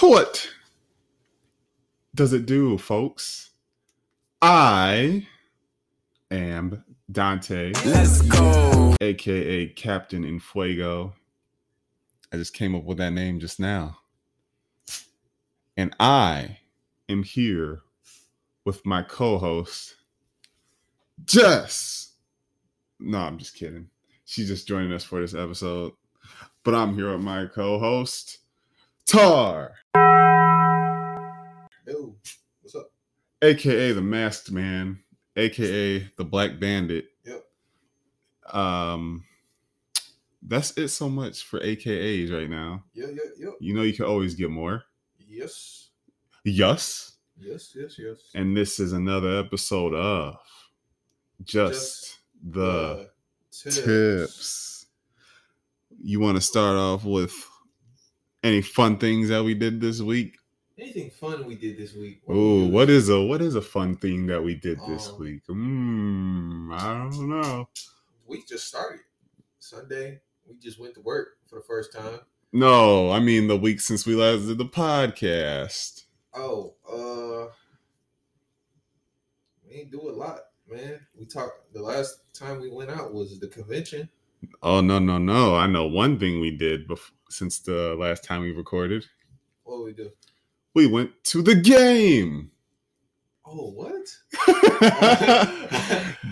What does it do, folks? I am Donte, Let's go. aka Captain Infuego. I just came up with that name just now. And I am here with my co host, Jess. No, I'm just kidding. She's just joining us for this episode. But I'm here with my co host, Tar. Yo, what's up? aka the masked man aka the black bandit Yep. um that's it so much for akas right now Yeah, yeah, yeah. you know you can always get more Yes. yes Yes, yes, yes. and this is another episode of just, Just the tips. tips you want to start off with any fun things that we did this week Anything fun we did this week? Oh, what is a what is a fun thing that we did this Um, week? Hmm, I don't know. We just started Sunday. We just went to work for the first time. No, I mean the week since we last did the podcast. Oh, uh, we ain't do a lot, man. We talked. The last time we went out was the convention. Oh no, no, no! I know one thing we did bef- since the last time we recorded. What we do? We went to the game. Oh, what?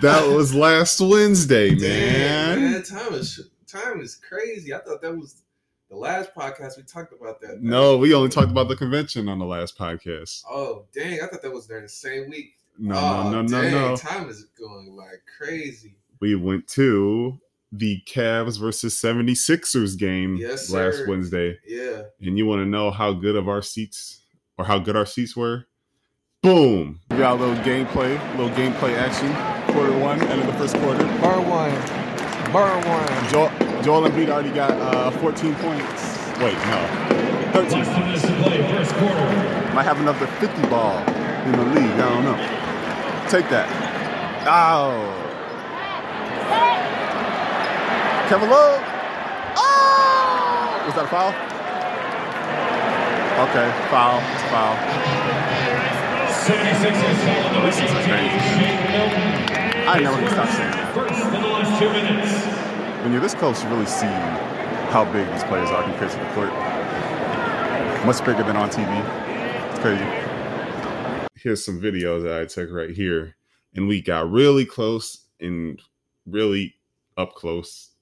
that was last Wednesday, Damn, man. man, time is time is crazy. I thought that was the last podcast we talked about that. No, we only talked about the convention on the last podcast. Oh dang! I thought that was during the same week. No, oh, no, no, no, dang, no. Time is going like crazy. We went to the Cavs versus 76ers game Yes, last sir. Wednesday. Yeah. and you want to know how good of our seats or how good our seats were, boom! We got a little gameplay, little gameplay action. Quarter one, end of the first quarter. Bar one. Bar one. Joel, Joel Embiid already got uh, 14 points. Wait, no, 13. Might have another 50 ball in the league. I don't know. Take that. Oh. Kevin Love. Oh! Was that a foul? Okay, foul. It's a foul. This is crazy. I never can stop saying that. When you're this close, you really see how big these players are compared to the court. Much bigger than on TV. It's crazy. Here's some videos that I took right here. And we got really close and really up close.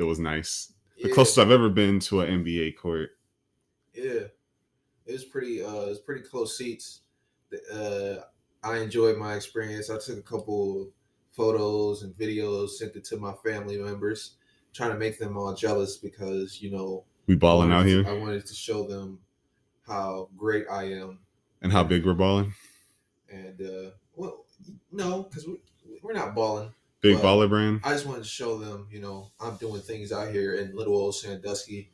It was nice. The yeah, closest I've ever been to an NBA court. Yeah. It was pretty. Uh, it was pretty close seats. Uh, I enjoyed my experience. I took a couple photos and videos, sent it to my family members, trying to make them all jealous because you know We balling out here. to- I wanted to show them how great I am, And how big we're balling. and uh, well, no, because we, we're not balling. Big Well, baller brand. I just wanted to show them, you know, I'm doing things out here in little old Sandusky,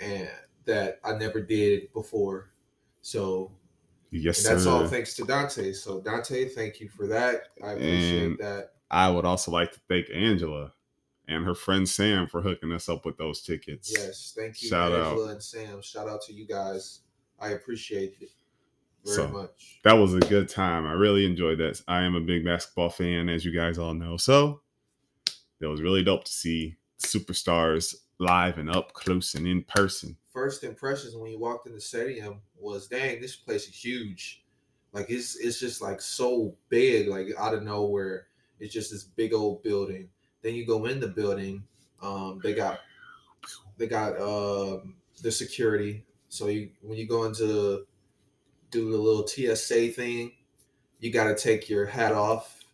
and that I never did before. So Yes, that's sir. all thanks to Donte. So Donte, thank you for that. I appreciate And- that. I would also like to thank Angela and her friend Sam for hooking us up with those tickets. Yes, thank you, Shout out. Angela and Sam. Shout out to you guys. I appreciate it very So, much. That was a good time. I really enjoyed that. I am a big basketball fan, as you guys all know. So it was really dope to see superstars live and up close and in person. First impressions when you walked in the stadium was, dang, this place is huge. Like it's it's just like so big, like out of nowhere. It's just this big old building. Then you go in the building, um, they got they got um, the security. So you when you go into do the little TSA thing, you got to take your hat off,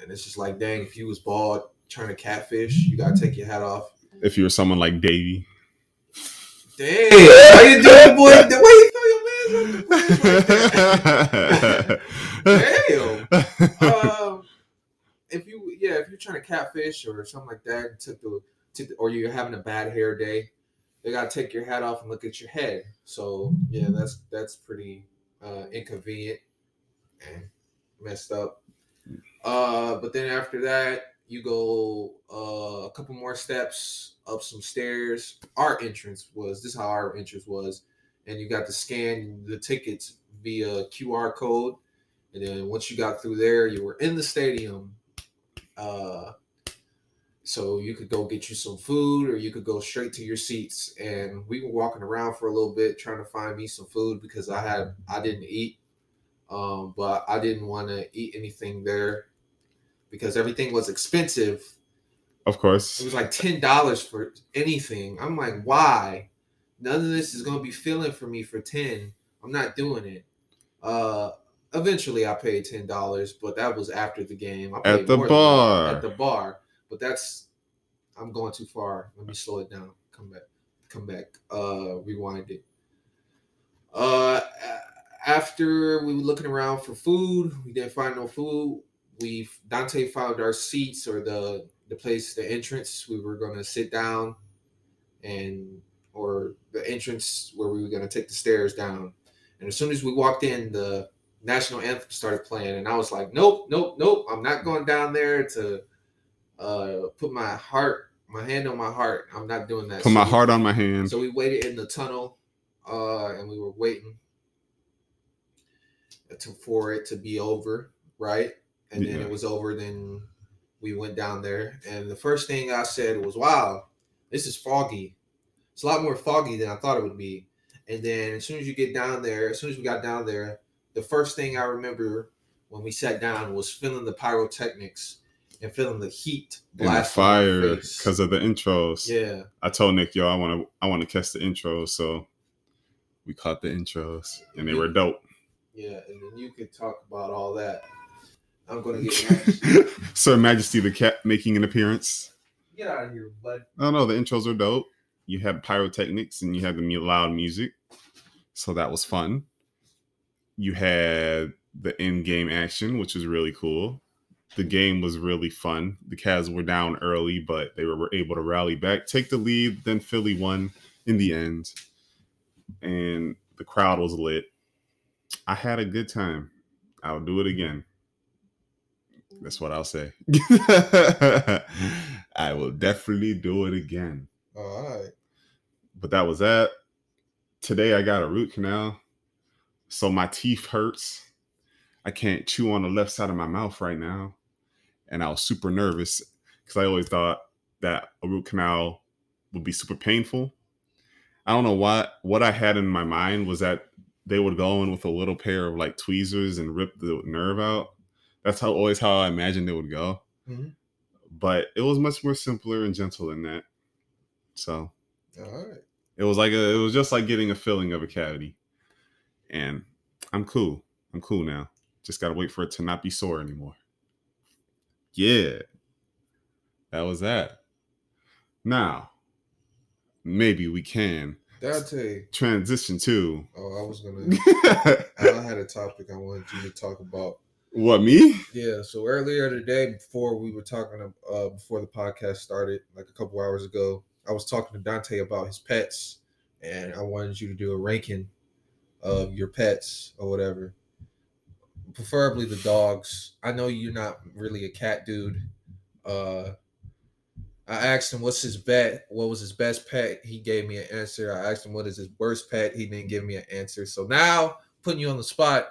and it's just like, dang, if you was bald trying to catfish, you got to take your hat off. If you were someone like Davey. Damn, how you doing, boy? Why you throw your man's Damn. um, if you yeah, if you're trying to catfish or something like that, took the, took the or you're having a bad hair day, they gotta take your hat off and look at your head. So yeah, that's that's pretty uh, inconvenient and messed up. Uh, but then after that, you go uh, a couple more steps up some stairs. Our entrance was this is how our entrance was. and you got to scan the tickets via QR code. And then once you got through there, you were in the stadium. Uh, so you could go get you some food or you could go straight to your seats. And we were walking around for a little bit trying to find me some food because I had I didn't eat. Um, but I didn't want to eat anything there because everything was expensive. Of course, It was like ten dollars for anything. I'm like, why? None of this is gonna be filling for me for ten. I'm not doing it. Uh, eventually I paid ten dollars, but that was after the game. I paid At the more bar. At the bar, but that's I'm going too far. Let me slow it down. Come back. Come back. Uh, rewind it. Uh, after we were looking around for food, we didn't find no food. We Dante found our seats or the the place, the entrance. We were gonna sit down, and or the entrance where we were gonna take the stairs down. And as soon as we walked in, the national anthem started playing, and I was like, "Nope, nope, nope! I'm not going down there to uh, put my heart, my hand on my heart. I'm not doing that." Put my So- heart on my hand. so we waited in the tunnel, uh, and we were waiting to, for it to be over, right? And then it was over. Then we went down there, and the first thing I said was, "Wow, this is foggy. It's a lot more foggy than I thought it would be." And then as soon as you get down there, as soon as we got down there, the first thing I remember when we sat down was feeling the pyrotechnics and feeling the heat and the blast our fire because of the intros. yeah. I told Nick, yo, I want to, I want to catch the intros. So we caught the intros, and they were dope. Yeah, and then you could talk about all that. I'm gonna get. Sir Majesty the Cat making an appearance. get out of here, bud. Oh no, the intros are dope. You had pyrotechnics and you had the loud music, so that was fun. You had the in-game action, which was really cool. The game was really fun. The Cavs were down early, but they were, able to rally back, take the lead. Then Philly won in the end, and the crowd was lit. I had a good time. I'll do it again. That's what I'll say. I will definitely do it again. All right. But that was that. Today I got a root canal. So my teeth hurts. I can't chew on the left side of my mouth right now. And I was super nervous because I always thought that a root canal would be super painful. I don't know what what I had in my mind was that they would go in with a little pair of like tweezers and rip the nerve out. That's how always how I imagined it would go. Mhm. But it was much more simpler and gentle than that. So All right. it was like a, it was just like getting a filling of a cavity, and I'm cool. I'm cool now. Just gotta wait for it to not be sore anymore. Yeah, that was that. Now, maybe we can Donte. transition to Oh, I was gonna. I had a topic I wanted you to talk about. what me? Yeah. So earlier today, before we were talking, uh, before the podcast started, like a couple hours ago, I was talking to Donte about his pets, and I wanted you to do a ranking of your pets or whatever. Preferably the dogs. I know you're not really a cat dude. Uh, I asked him what's his bet, what was his best pet. He gave me an answer. I asked him what is his worst pet. He didn't give me an answer. So now putting you on the spot,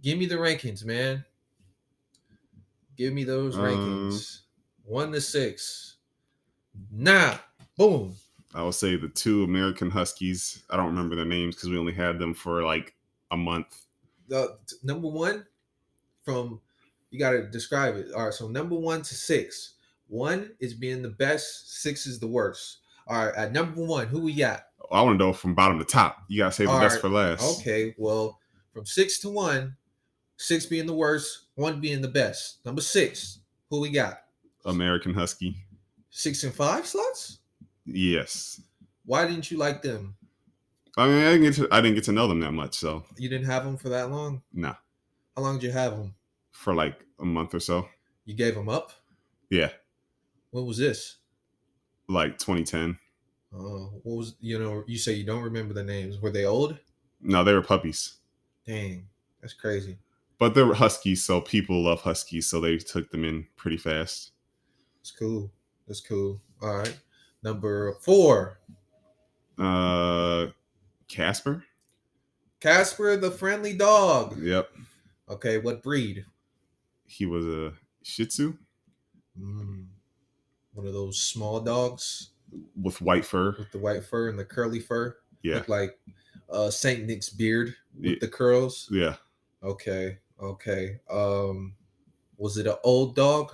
give me the rankings, man. Give me those Um, rankings. One to six. Now, boom. I will say the two American Huskies. I don't remember their names because we only had them for like a month. The number one from you gotta describe it. All right, so number one to six. One is being the best, six is the worst. All right, at number one, who we got? I want to know from bottom to top. You gotta save the All best right. for last. Okay, well, from six to one, six being the worst, one being the best. Number six, who we got? American Husky. Six and five slots? Yes. Why didn't you like them? I mean, I didn't get to I didn't get to know them that much, so You didn't have them for that long? nah, How long did you have them? for like a month or so. You gave them up? Yeah, What was this? like 2010. Uh, what was you know? You say you don't remember the names. Were they old? No, they were puppies, Dang, that's crazy. but they were huskies, so people love huskies, so they took them in pretty fast. That's cool. That's cool. All right, number four. Uh, Casper. Casper the friendly dog. Yep. Okay, what breed? He was a Shih Tzu Mm, one of those small dogs with white fur. with the white fur and the curly fur. Yeah. Look like uh Saint Nick's beard with Yeah. the curls. Yeah. Okay, okay. Um was it an old dog?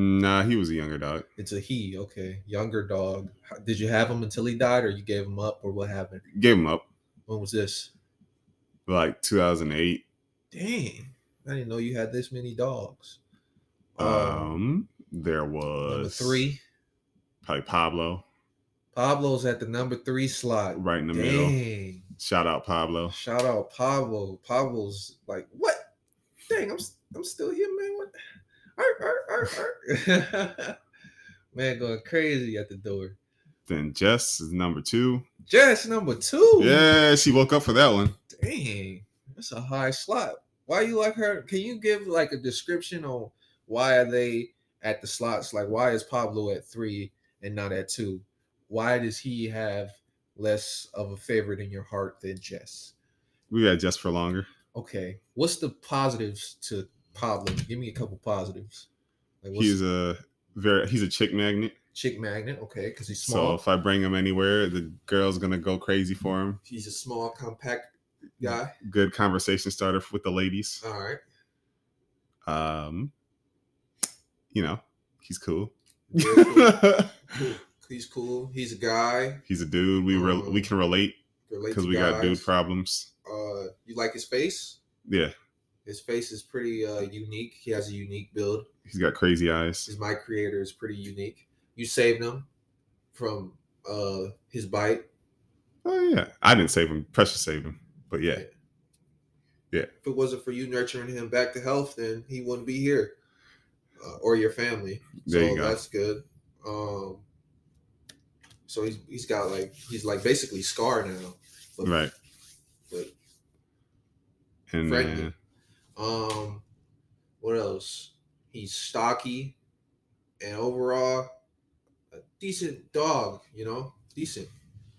Nah, he was a younger dog. It's a he, okay. Younger dog. Did you have him until he died or you gave him up or what happened? Gave him up When was this? like 2008. Dang. I didn't know you had this many dogs. Um, Um, there was number three. probably Pablo Pablo's at the number three slot. right in the middle. Shout out Pablo. Shout out Pablo. Pablo's like, what? Dang, I'm I'm still here, man. man, going crazy at the door. Then Jess is number two. Jess number two. Yeah, she woke up for that one. Dang, that's a high slot. Why you like her? Can you give like a description on why are they at the slots? Like, why is Pablo at three and not at two? Why does he have less of a favorite in your heart than Jess? We got Jess for longer. Okay, what's the positives to Give me a couple positives. Like, He's a very he's a chick magnet. chick magnet? Okay, because he's small. So if I bring him anywhere, the girl's gonna go crazy for him. he's a small, compact guy. Good conversation starter with the ladies. All right. Um, you know, he's cool. Cool. Cool. He's cool. He's a guy. he's a dude. We re- Um, we can relate because we got dude problems. Uh, you like his face? Yeah, His face is pretty uh, unique. He has a unique build. he's got crazy eyes. His my creator is pretty unique. You saved him from uh his bite. Oh yeah, I didn't save him. Precious saved him. But yeah, Yeah. If it wasn't for you nurturing him back to health, then he wouldn't be here, uh, or your family. There so you go. that's good. Um, so he's he's got like he's like basically Scar now, but, right. but And friendly. then Um, what else? He's stocky, and overall, a decent dog. You know, decent,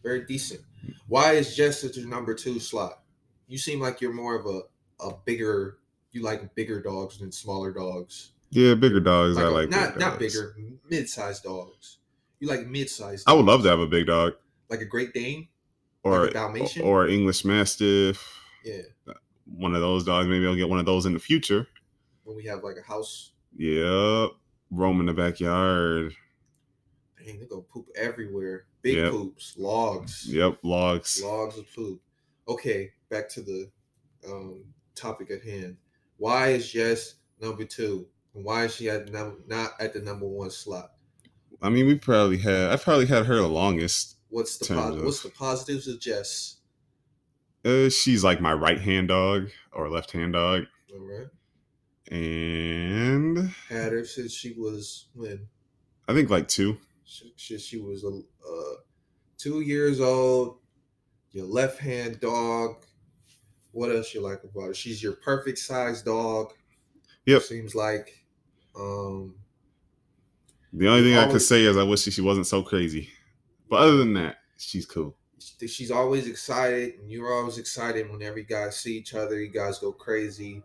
very decent. Why is Jess at your number two slot? You seem like you're more of a a bigger. You like bigger dogs than smaller dogs. yeah, bigger dogs. I a- like not not bigger, mid-sized dogs. You like mid-sized. I would love to have a big dog like a Great Dane. or Like a Dalmatian? or English Mastiff. Yeah, One of those dogs. Maybe I'll get one of those in the future. when we have like a house, Yep. Roam in the backyard. dang, they go poop everywhere. Big Yep. poops, logs. Yep. Logs. logs of poop. Okay, back to the um, topic at hand. Why is Jess number two? And why is she at num- not at the number one slot? I mean, we probably had. I probably had her the longest. What's the pos- of- what's the positives of Jess? Uh, she's like my right hand dog or left hand dog, All right, and had her since she was when I think like two. she, she, she was a uh, two years old. Your left hand dog. What else you like about her? She's your perfect size dog. Yep. Seems like. Um, The only thing I could say is I wish she wasn't so crazy. But other than that, she's cool. She's always excited and you're always excited whenever you guys see each other you guys go crazy.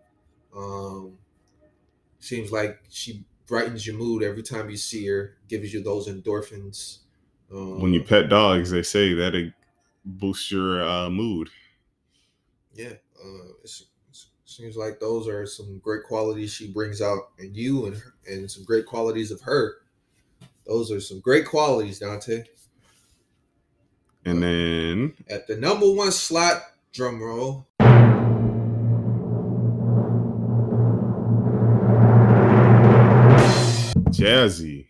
Um seems like she brightens your mood every time you see her gives you those endorphins. Um, When you pet dogs, they say that it boosts your uh, mood. yeah uh it's- seems like those are some great qualities she brings out in you and and some great qualities of her. Those are some great qualities donte And then at the number one slot drum roll Jazzy,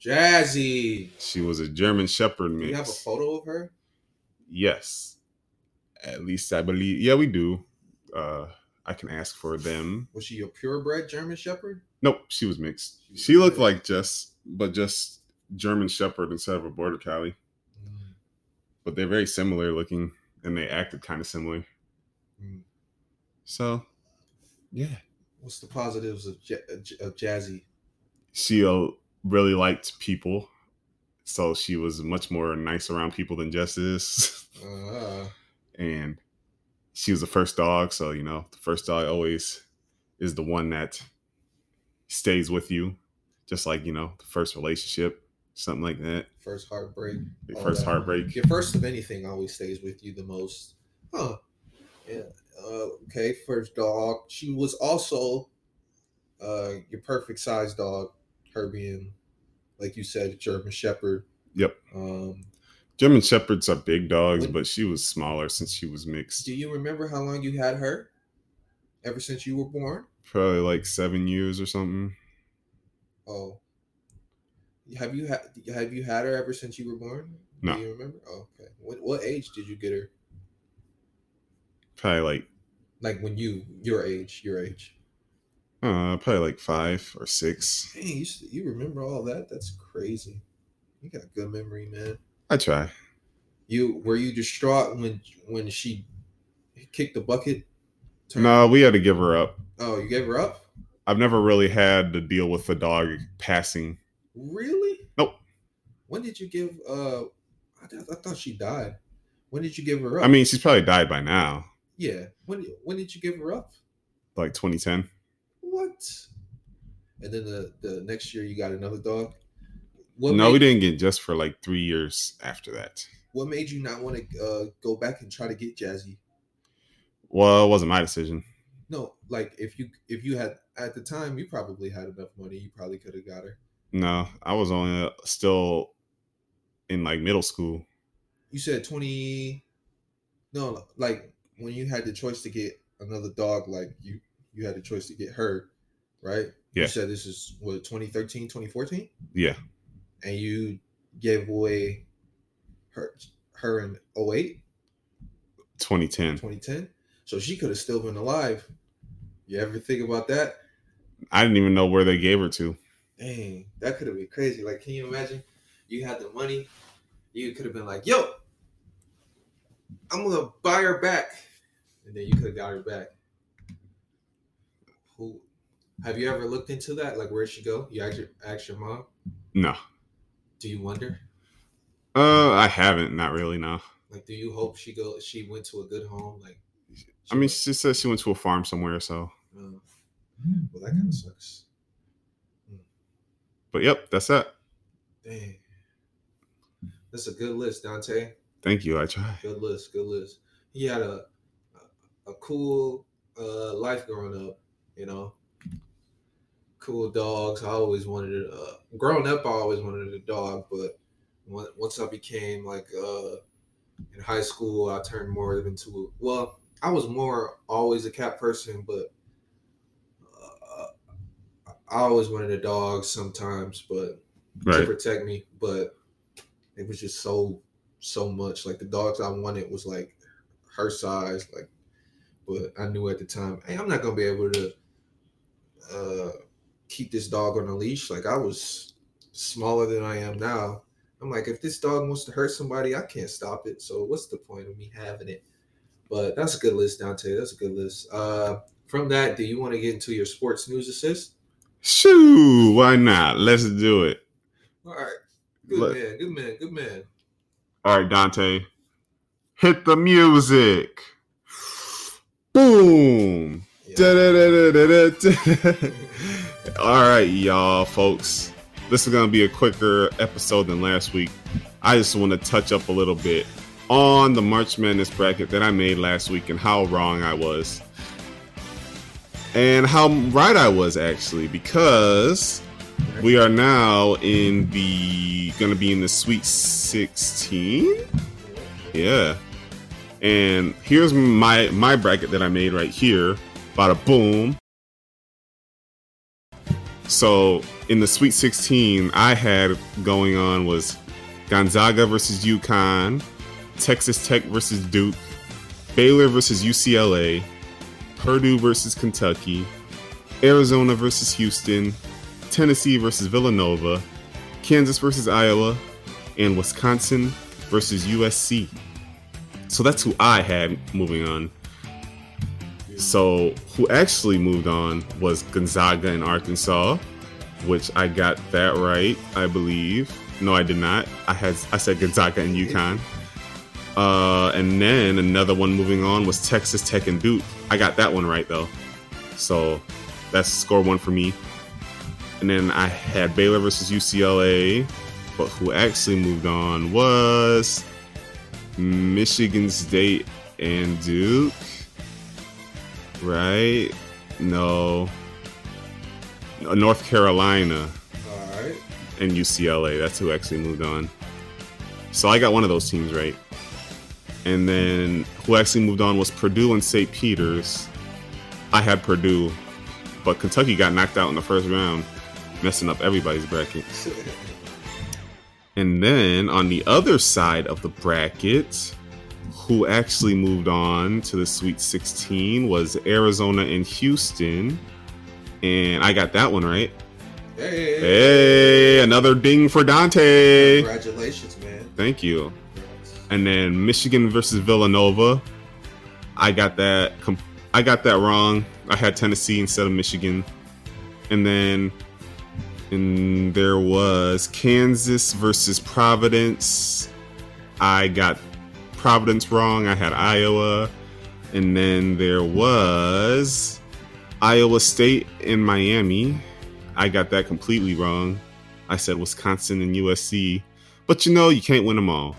jazzy she was a German Shepherd Do mix. you have a photo of her? Yes, at least I believe. Yeah, we do. Uh, I can ask for them. Was she a purebred German Shepherd? Nope, she was mixed. She looked like just, but just German Shepherd instead of a Border Collie. But they're very similar looking, and they acted kind of similar. Mm. So, yeah, What's the positives of, Ja- of Jazzy? she uh, really liked people. so she was much more nice around people than Justice. Uh, and she was the first dog, so you know the first dog always is the one that stays with you, just like you know the first relationship, something like that. first heartbreak. All first that. heartbreak. Your first of anything always stays with you the most. Huh. Yeah. Uh, okay. First dog. She was also uh, your perfect size dog. Her being, like you said, German Shepherd. Yep. Um, German shepherds are big dogs, When- but she was smaller since she was mixed. do you remember how long you had her? Ever since you were born? Probably like seven years or something. Oh. Have you had Have you had her ever since you were born? No. Do you remember? Oh, okay. What What age did you get her? Probably like Like when you your age, your age. uh probably like five or six. Dang, you you remember all that? That's crazy. You got a good memory, man. I try. You were you distraught when when she kicked the bucket? No, we had to give her up. Oh, you gave her up? I've never really had to deal with the dog passing. Really? Nope. When did you give? Uh, I, th- I thought she died. When did you give her up? I mean, she's probably died by now, yeah. When when did you give her up? like 2010. What? And then the the next year you got another dog. What no, made, we didn't get just for like three years after that. What made you not want to uh, go back and try to get Jazzy? Well, it wasn't my decision. No, like if you if you had at the time you probably had enough money, you probably could have got her. No, I was only uh, still in like middle school. You said twenty. No, like when you had the choice to get another dog, like you you had the choice to get her, right? Yeah. You said this is what 2013, 2014? Yeah, and you gave away her her in 08, 2010. 2010. So she could have still been alive. You ever think about that? I didn't even know where they gave her to. Dang, that could have been crazy. Like, can you imagine? You had the money. You could have been like, "Yo, I'm gonna buy her back," and then you could have got her back. Who? Have you ever looked into that? Like, where'd she go? You asked your, asked your mom. No, Do you wonder? uh, I haven't. Not really. No. Like, do you hope she go? She went to a good home. Like, I mean, she said she went to a farm somewhere. So, Uh, well, that kind of sucks. But yep, that's that. Dang. That's a good list, Donte. Thank you. I try. Good list. Good list. He had a a, a cool uh, life growing up. You know, cool dogs. I always wanted it. Uh, growing up, I always wanted a dog, but once I became like uh, in high school, I turned more into well, I was more always a cat person, but I always wanted a dog sometimes, but to protect me, but it was just so so much. Like the dogs I wanted was like her size, like but I knew at the time, hey, I'm not gonna be able to uh keep this dog on a leash. Like I was smaller than I am now. I'm like, if this dog wants to hurt somebody, I can't stop it. So what's the point of me having it? But that's a good list, Donte. That's a good list. Uh from that, do you want to get into your sports news assist? Shoo! Why not? Let's do it. All right. Good Let- man, good man, good man. All right, Donte. Hit the music. Boom. Yeah. All right, y'all, folks. This is going to be a quicker episode than last week. I just want to touch up a little bit on the March Madness bracket that I made last week and how wrong I was. And how right I was, actually, because we are now in the to be in the Sweet 16. Yeah. And here's my my bracket that I made right here. Bada boom. So in the Sweet 16, I had going on was Gonzaga versus UConn, Texas Tech versus Duke, Baylor versus UCLA, Purdue versus Kentucky, Arizona versus Houston, Tennessee versus Villanova, Kansas versus Iowa, and Wisconsin versus USC. So that's who I had moving on. So who actually moved on was Gonzaga and Arkansas, which I got that right, I believe. No, I did not. I had I said Gonzaga and UConn. Uh, and then another one moving on was Texas Tech and Duke. I got that one right though, so that's score one for me. And then I had Baylor versus UCLA, but who actually moved on was Michigan State and Duke. Right? No. No, North Carolina All right. and UCLA. That's who actually moved on. So I got one of those teams right. And then who actually moved on was Purdue and St. Peter's. I had Purdue, but Kentucky got knocked out in the first round, messing up everybody's bracket. And then on the other side of the bracket, who actually moved on to the Sweet 16 was Arizona and Houston. And I got that one right. Hey. Hey, another ding for Donte. Congratulations, man. Thank you. And then Michigan versus Villanova. I got that. I got that wrong. I had Tennessee instead of Michigan. And then, and there was Kansas versus Providence. I got Providence wrong. I had Iowa. And then there was Iowa State and Miami. I got that completely wrong. I said Wisconsin and USC. But you know, you can't win them all.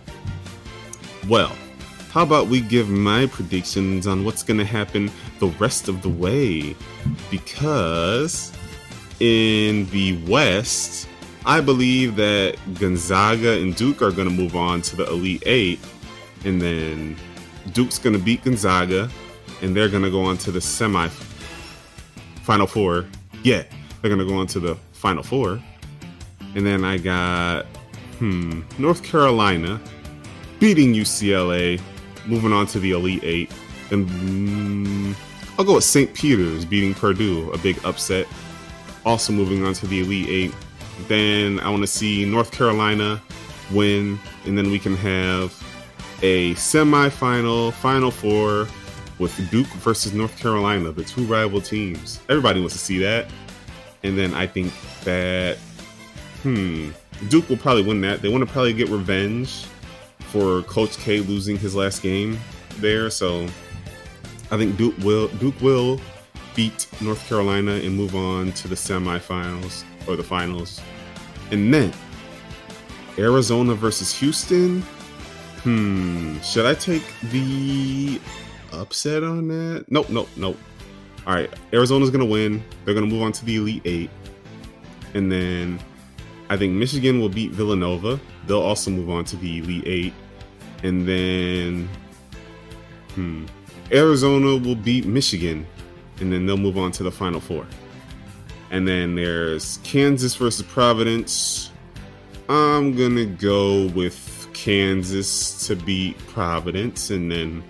Well, how about we give my predictions on what's going to happen the rest of the way? Because in the West, I believe that Gonzaga and Duke are going to move on to the Elite Eight. And then Duke's going to beat Gonzaga, and they're going to go on to the semi Final Four. Yeah, they're going to go on to the Final Four. And then I got, hmm, North Carolina beating UCLA, moving on to the Elite Eight. And mm, I'll go with St. Peter's beating Purdue, a big upset. Also moving on to the Elite Eight. Then I want to see North Carolina win, and then we can have a semi-final, Final Four with Duke versus North Carolina, the two rival teams. Everybody wants to see that. And then I think that, hmm, Duke will probably win that. They want to probably get revenge for Coach K losing his last game there. So I think Duke will Duke will beat North Carolina and move on to the semifinals or the finals. And then Arizona versus Houston. Hmm, should I take the upset on that? Nope, nope, nope. All right, Arizona's gonna win. They're gonna move on to the Elite Eight, and then I think Michigan will beat Villanova. They'll also move on to the Elite Eight, and then hmm, Arizona will beat Michigan, and then they'll move on to the Final Four. And then there's Kansas versus Providence. I'm gonna go with Kansas to beat Providence, and then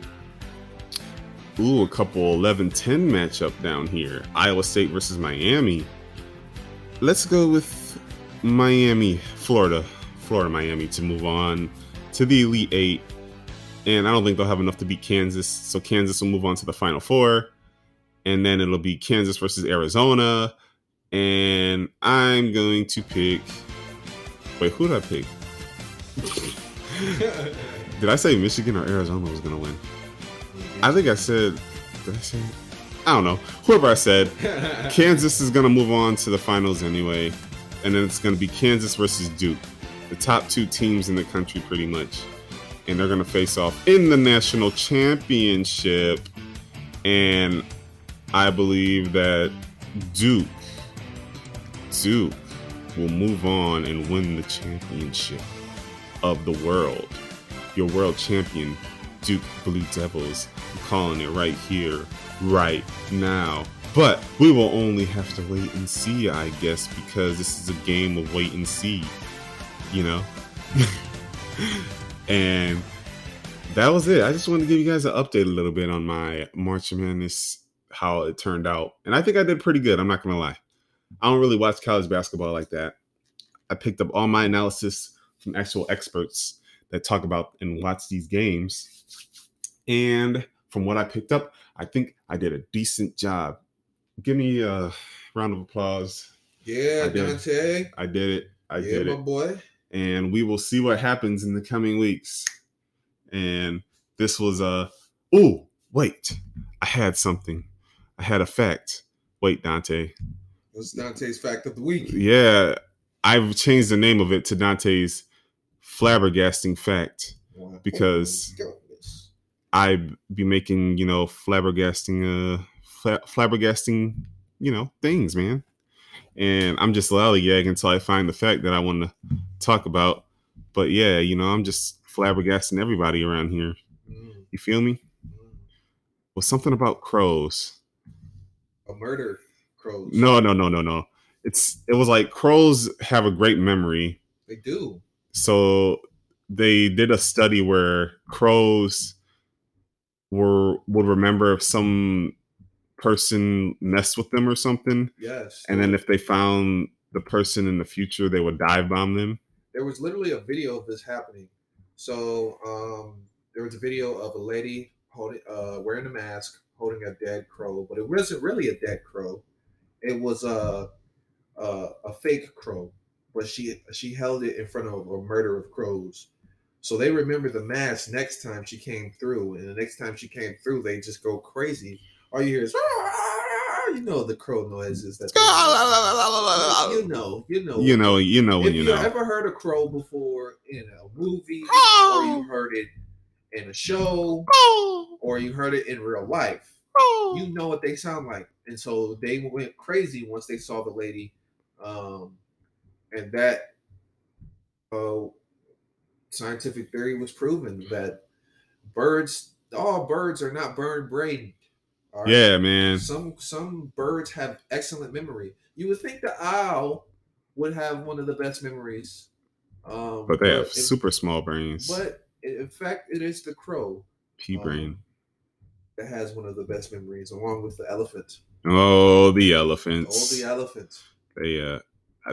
ooh, a couple 11-10 matchup down here. Iowa State versus Miami. Let's go with Miami, Florida, Florida, Miami to move on to the Elite Eight. And I don't think they'll have enough to beat Kansas, so Kansas will move on to the Final Four, and then it'll be Kansas versus Arizona. And I'm going to pick. Wait, who did I pick? Did I say Michigan or Arizona was going to win? I think I said. Did I say? I don't know. Whoever I said, Kansas is going to move on to the finals anyway, and then it's going to be Kansas versus Duke, the top two teams in the country, pretty much, and they're going to face off in the national championship. And I believe that Duke, Duke, will move on and win the championship of the world. Your world champion, Duke Blue Devils. I'm calling it right here, right now. But we will only have to wait and see, I guess, because this is a game of wait and see, you know? and that was it. I just wanted to give you guys an update a little bit on my March Madness, how it turned out. And I think I did pretty good. I'm not going to lie. I don't really watch college basketball like that. I picked up all my analysis from actual experts that talk about and watch these games. And from what I picked up, I think I did a decent job. Give me a round of applause. Yeah, I did. Donte. I did it. I yeah, did my it. boy. And we will see what happens in the coming weeks. And this was a oh wait, I had something. I had a fact. Wait, Donte. That's Donte's fact of the week. Yeah, I've changed the name of it to Donte's flabbergasting fact. Wow. Because- Go with this. I be making, you know, flabbergasting, uh, flabbergasting, you know, things, man. And I'm just lollygagging until I find the fact that I want to talk about. But yeah, you know, I'm just flabbergasting everybody around here. You feel me? Well, something about crows. A murder crows. No, no, no, no, no. It's it was like crows have a great memory. They do. So they did a study where crows were would remember if some person messed with them or something, Yes. and then if they found the person in the future, they would dive bomb them. there was literally a video of this happening. So um, there was a video of a lady holding, uh, wearing a mask, holding a dead crow, but it wasn't really a dead crow. It was a a, a fake crow, but she she held it in front of a murder of crows. So they remember the mask next time she came through, and the next time she came through, they just go crazy. All you hear is, "Ah," you know, the crow noises that. You know, you know, You know, you know when if you you know. ever heard a crow before in a movie, or you heard it in a show, or you heard it in real life, you know what they sound like. And so they went crazy once they saw the lady, um, and that uh, scientific theory was proven that birds, all birds, are not bird brained. Right? Yeah, man. Some some birds have excellent memory. You would think the owl would have one of the best memories, um, But they have in- super small brains. But in fact, it is the crow Pea um, brain. that has one of the best memories, along with the elephant. Oh, the Oh, elephants. the elephant. they uh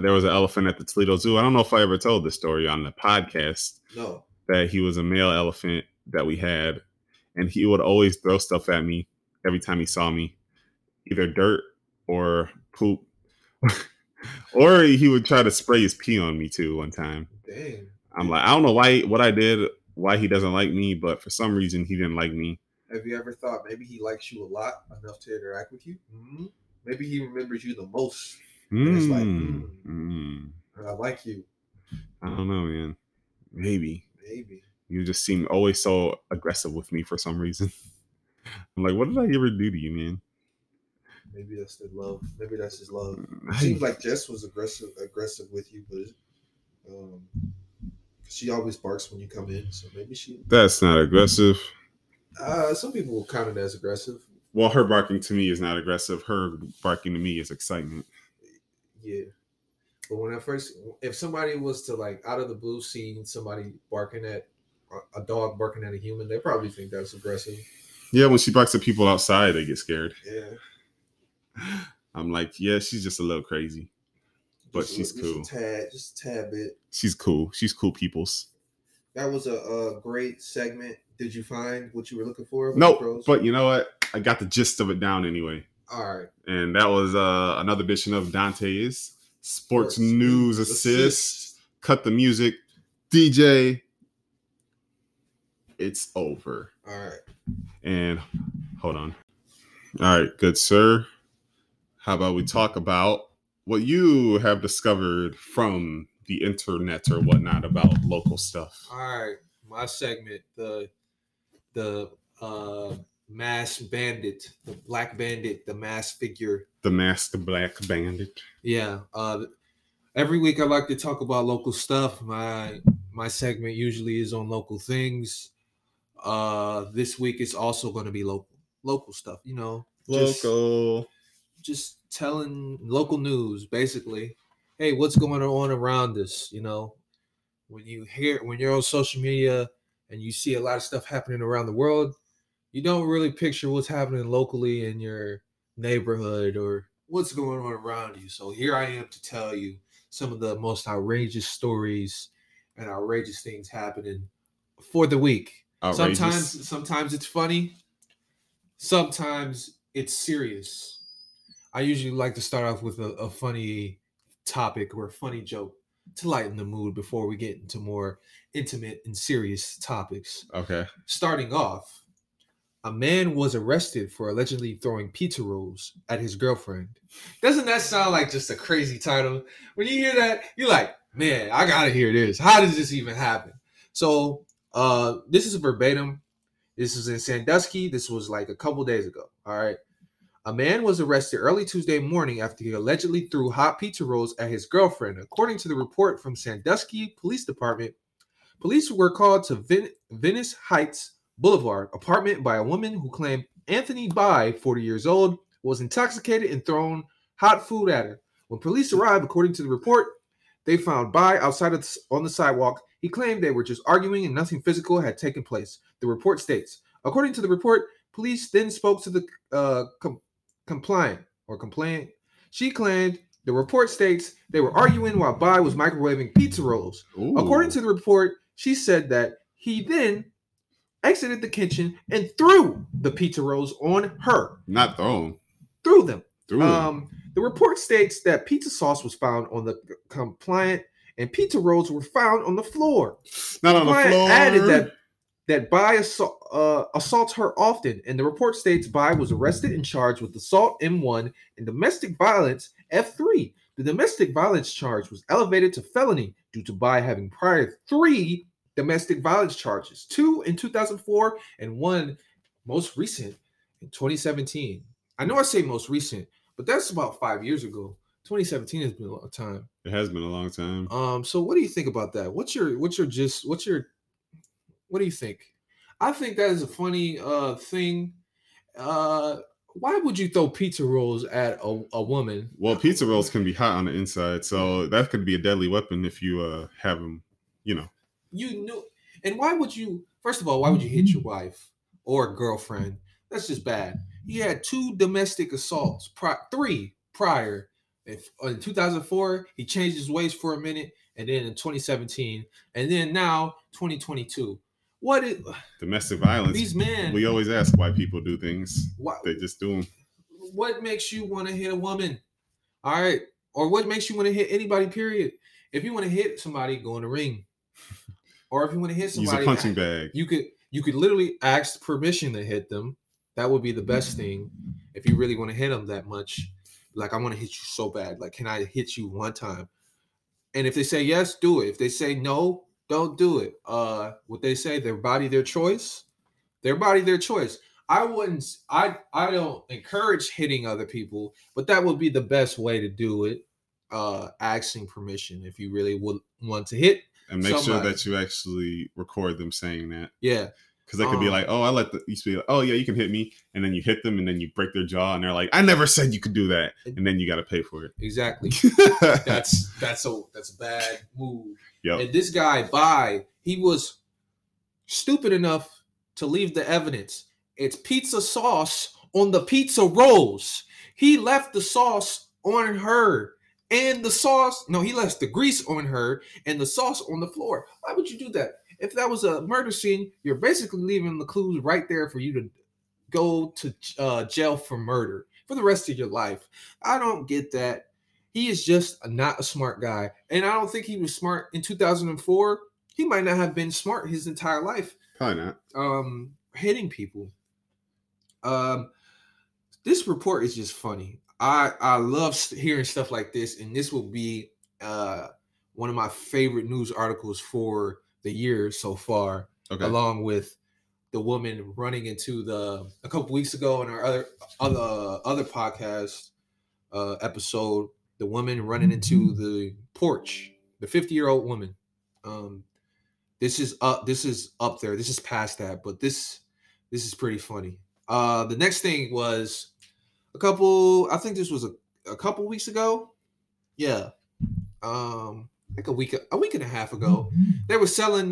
there was an elephant at the Toledo Zoo. I don't know if I ever told this story on the podcast No, that he was a male elephant that we had, and he would always throw stuff at me every time he saw me, either dirt or poop, or he would try to spray his pee on me too. One time, dang. I'm like, I don't know why what I did, why he doesn't like me, but for some reason he didn't like me. Have you ever thought maybe he likes you a lot enough to interact with you? hmm Maybe he remembers you the most. And it's like, mm. mm. I like you. I don't know, man. Maybe. Maybe. You just seem always so aggressive with me for some reason. I'm like, what did I ever do to you, man? Maybe that's the love. Maybe that's his love. I- Seems like Jess was aggressive aggressive with you, but um, she always barks when you come in. So maybe she. That's not aggressive. Uh, some people will count it as aggressive. Well, her barking to me is not aggressive. Her barking to me is excitement. Yeah. But when I first, if somebody was to like out of the blue see somebody barking at a dog barking at a human, they probably think that's aggressive. Yeah, when she barks at people outside, they get scared. Yeah. I'm like, yeah, she's just a little crazy, but Just she's just cool. A tad, just a tad bit. She's cool. She's cool, peoples. That was a, a great segment. Did you find what you were looking for? No, pros? but you know what? I got the gist of it down anyway. all right. And that was uh, another edition of Donte's Sports, Sports News News Assist. Cut the music. DJ, it's over. All right. And hold on. All right, good sir. How about we talk about what you have discovered from the internet or whatnot about local stuff? All right. My segment, the the uh mass bandit, the black bandit, the mass figure. The Masked Black Bandit. Yeah. Uh every week I like to talk about local stuff. My my segment usually is on local things. Uh this week it's also going to be local local stuff, you know. just- Local. just telling local news basically hey what's going on around us you know when you hear when you're on social media and you see a lot of stuff happening around the world you don't really picture what's happening locally in your neighborhood or what's going on around you so here i am to tell you some of the most outrageous stories and outrageous things happening for the week Outrageous. Sometimes sometimes it's funny. Sometimes it's serious. I usually like to start off with a, a funny topic or a funny joke to lighten the mood before we get into more intimate and serious topics. Okay. Starting off, a man was arrested for allegedly throwing pizza rolls at his girlfriend. Doesn't that sound like just a crazy title? When you hear that, you're like, man, I gotta hear this. How does this even happen? So, uh, this is verbatim. This is in Sandusky. This was like a couple days ago. All right. A man was arrested early Tuesday morning after he allegedly threw hot pizza rolls at his girlfriend. According to the report from Sandusky Police Department, police were called to Vin- Venice Heights Boulevard apartment by a woman who claimed Anthony By, 40 years old, was intoxicated and thrown hot food at her. When police arrived, according to the report, they found Bai outside of the, on the sidewalk. He claimed they were just arguing and nothing physical had taken place. The report states. According to the report, police then spoke to the uh, com- compliant or complainant. She claimed the report states they were arguing while Bai was microwaving pizza rolls. According to the report, she said that he then exited the kitchen and threw the pizza rolls on her. not thrown Threw them. through. Um, the report states that pizza sauce was found on the compliant and pizza rolls were found on the floor. not on the floor. added that that Bai assault, uh, assaults her often, and the report states Bai was arrested and charged with assault M1 and domestic violence F3. The domestic violence charge was elevated to felony due to Bai having prior three domestic violence charges, two in 2004 and one most recent in 2017. I know I say most recent, but that's about five years ago. 2017 has been a long time. It has been a long time. Um, so what do you think about that? What's your what's your just what's your what do you think? I think that is a funny uh thing. Uh why would you throw pizza rolls at a, a woman? Well, pizza rolls can be hot on the inside, so that could be a deadly weapon if you uh have them. You know, You knew and why would you first of all, why would you hit your wife or girlfriend? That's just bad. He had two domestic assaults, pri- three prior. If, in 2004, he changed his ways for a minute, and then in 2017, and then now 2022. What is domestic violence. these men? We always ask why people do things. why, They just do them. what makes you want to hit a woman? All right. Or what makes you want to hit anybody, period? If you want to hit somebody, go in the ring. Or if you want to hit Use somebody, a punching bag. you could you could literally ask permission to hit them. That would be the best thing if you really want to hit them that much. Like I want to hit you so bad. Like, can I hit you one time? And if they say yes, do it. If they say no, don't do it. Uh, what they say, their body, their choice. Their body, their choice. I wouldn't. I I don't encourage hitting other people, but that would be the best way to do it. Uh, asking permission if you really would want to hit. And make sure that you actually record them saying that. Yeah, Because they could be Um, like, oh, I let the, you be like, oh, yeah, you can hit me. And then you hit them and then you break their jaw and they're like, I never said you could do that. And then you got to pay for it. exactly. that's that's a that's a bad move. Yep. And this guy, by he was stupid enough to leave the evidence. It's pizza sauce on the pizza rolls. He left the sauce on her and the sauce. No, he left the grease on her and the sauce on the floor. Why would you do that? If that was a murder scene, you're basically leaving the clues right there for you to go to uh, jail for murder for the rest of your life. I don't get that. He is just not a smart guy. And I don't think he was smart in 2004. He might not have been smart his entire life Probably not. um hitting people. Um this report is just funny. I I love hearing stuff like this and this will be uh one of my favorite news articles for the year so far Okay. along with the woman running into the a couple weeks ago in our other other other podcast uh episode the woman running into the porch the 50 year old woman. Um this is up this is up there. This is past that but this this is pretty funny. Uh the next thing was a couple i think this was a, a couple weeks ago. Yeah. Um like a week a week and a half ago they were selling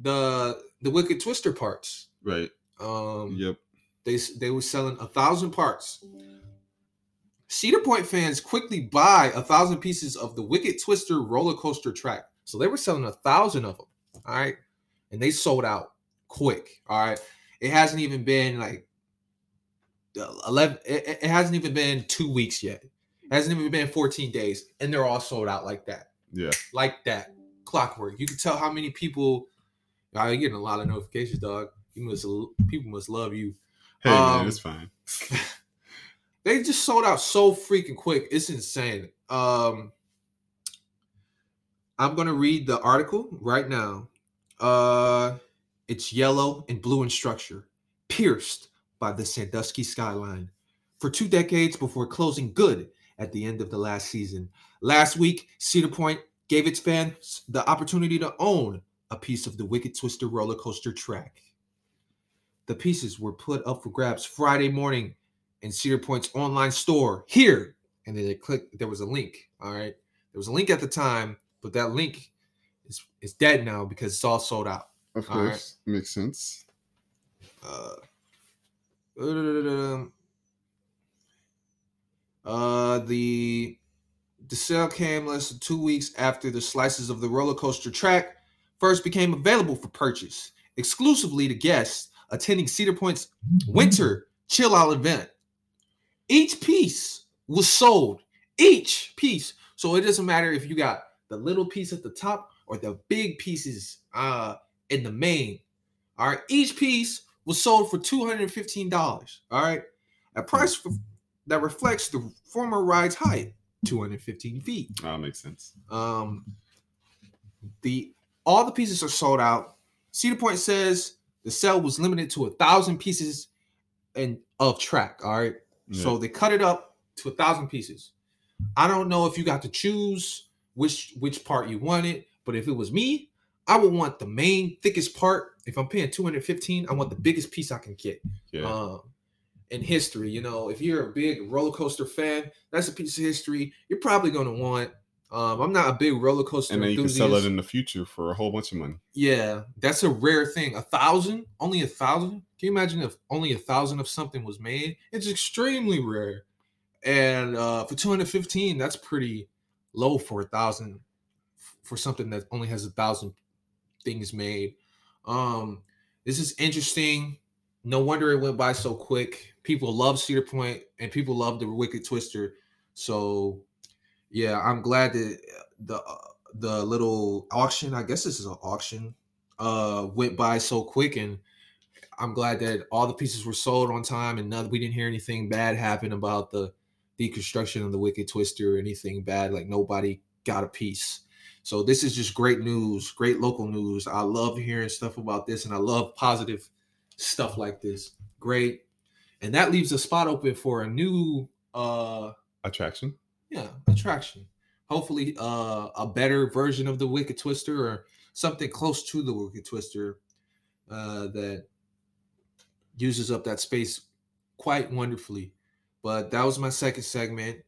the the wicked twister parts. Right. um Yep. they they were selling a thousand parts. Cedar point fans quickly buy a thousand pieces of the wicked twister roller coaster track. So they were selling a thousand of them all right and they sold out quick all right it hasn't even been like uh, 11 it, it- it hasn't even been two weeks yet. It hasn't even been 14 days and they're all sold out like that Yeah. like that clockwork. You can tell how many people. You're getting a lot of notifications, dog. You must people must love you. Hey Um, man, it's fine. They just sold out so freaking quick. It's insane. Um, I'm gonna read the article right now. Uh, it's yellow and blue in structure, pierced by the Sandusky skyline. For two decades before closing good at the end of the last season. Last week, Cedar Point gave its fans the opportunity to own a piece of the Wicked Twister roller coaster track. The pieces were put up for grabs Friday morning in Cedar Point's online store here. And then they clicked, there was a link. All right. There was a link at the time, but that link is, is dead now because it's all sold out. Of all right. course, makes sense. Uh, uh, the the sale came less than two weeks after the slices of the roller coaster track first became available for purchase exclusively to guests attending Cedar Point's winter chill out event. Each piece was sold. Each piece. So it doesn't matter if you got the little piece at the top or the big pieces uh in the main. All right. Each piece was sold for $215. All right. A price for, that reflects the former ride's height, 215 feet. That makes sense. Um, the all the pieces are sold out. Cedar Point says the sale was limited to a thousand pieces and of track. All right, so they cut it up to a thousand pieces. I don't know if you got to choose which which part you wanted, but if it was me, I would want the main thickest part. If I'm paying 215, I want the biggest piece I can get yeah, um, in history. You know, if you're a big roller coaster fan, that's a piece of history you're probably going to want. Um, I'm not a big roller coaster and then you can sell it in the future for a whole bunch of money. yeah, that's a rare thing. A thousand, only a thousand. Can you imagine if only a thousand of something was made? It's extremely rare. And uh, for 215, that's pretty low for a thousand for something that only has a thousand things made. Um, this is interesting. No wonder it went by so quick. People love Cedar Point and people love the Wicked Twister. So, yeah, I'm glad that the uh, the little auction, I guess this is an auction, uh, went by so quick, and I'm glad that all the pieces were sold on time, and none, we didn't hear anything bad happen about the deconstruction of the Wicked Twister or anything bad. Like nobody got a piece. So this is just great news, great local news. I love hearing stuff about this, and I love positive stuff like this. Great, and that leaves a spot open for a new, uh, Attraction. yeah, attraction. Hopefully, uh, a better version of the Wicked Twister or something close to the Wicked Twister, uh, that uses up that space quite wonderfully. But that was my second segment.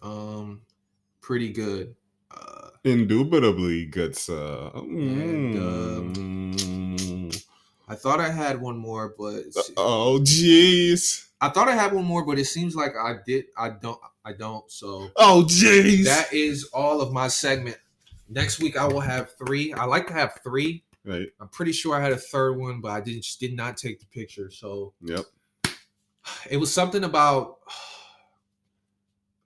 Um, pretty good. Uh, Indubitably good sir. And, um. I thought I had one more, but oh jeez. I thought I had one more, but it seems like I did. I don't. I don't. So Oh jeez. that is all of my segment. Next week I will have three. I like to have three. right. I'm pretty sure I had a third one, but I did just did not take the picture. So Yep. it was something about.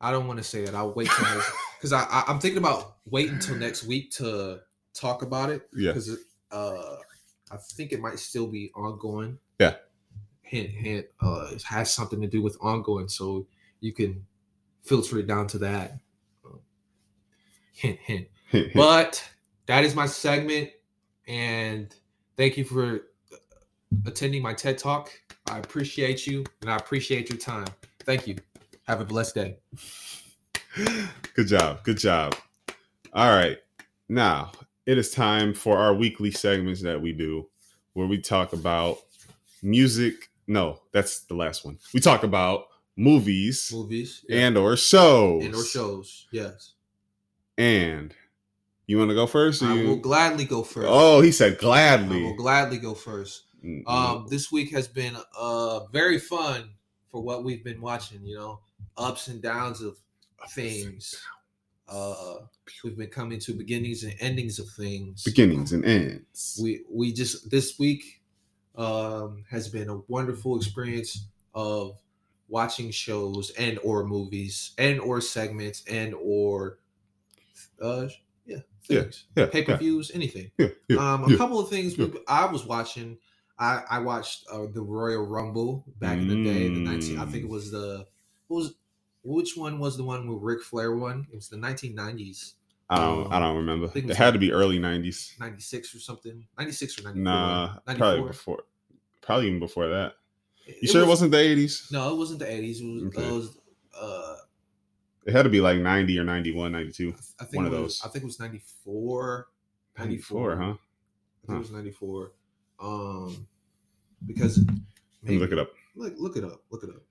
I don't want to say it. I'll wait till next because I, I I'm thinking about waiting until next week to talk about it Yeah. because uh I think it might still be ongoing. Yeah. Hint, hint. Uh, it has something to do with ongoing, so you can filter it down to that. Um, hint, hint. But that is my segment, and thank you for attending my TED Talk. I appreciate you, and I appreciate your time. Thank you. Have a blessed day. good job. Good job. All right. Now it is time for our weekly segments that we do where we talk about music. No, that's the last one. We talk about movies Movies and or shows. and or shows. Yes, And you want to go first? I you- will gladly go first. Oh, he said gladly. I will gladly. go first. Mm, Um, this week has been uh very fun for what we've been watching. You know, ups and downs of things. Uh, we've been coming to beginnings and endings of things. beginnings and ends. We we just this week um has been a wonderful experience of watching shows and or movies and or segments and or uh yeah Yeah, things, yeah, pay per views, anything. Yeah, yeah, Um, a yeah. couple of things yeah. we, I was watching. I I watched uh, the Royal Rumble back in the day. The nineteen, I think it Mm. was the what was which one was the one with Ric Flair won? It was the nineteen nineties, I don't. I don't remember. think it It had like- to be early '90s. ninety six or something, ninety six or ninety four. Nah, probably before. Probably even before that. You sure it wasn't the '80s? No, it wasn't the eighties. It was, Okay. it was uh, It had to be like '90 or '91, '92. I think One it of was, those. I think it was 94. 94, huh? I think it was 94. Um, because Let me look it up. Look, look it up. Look it up.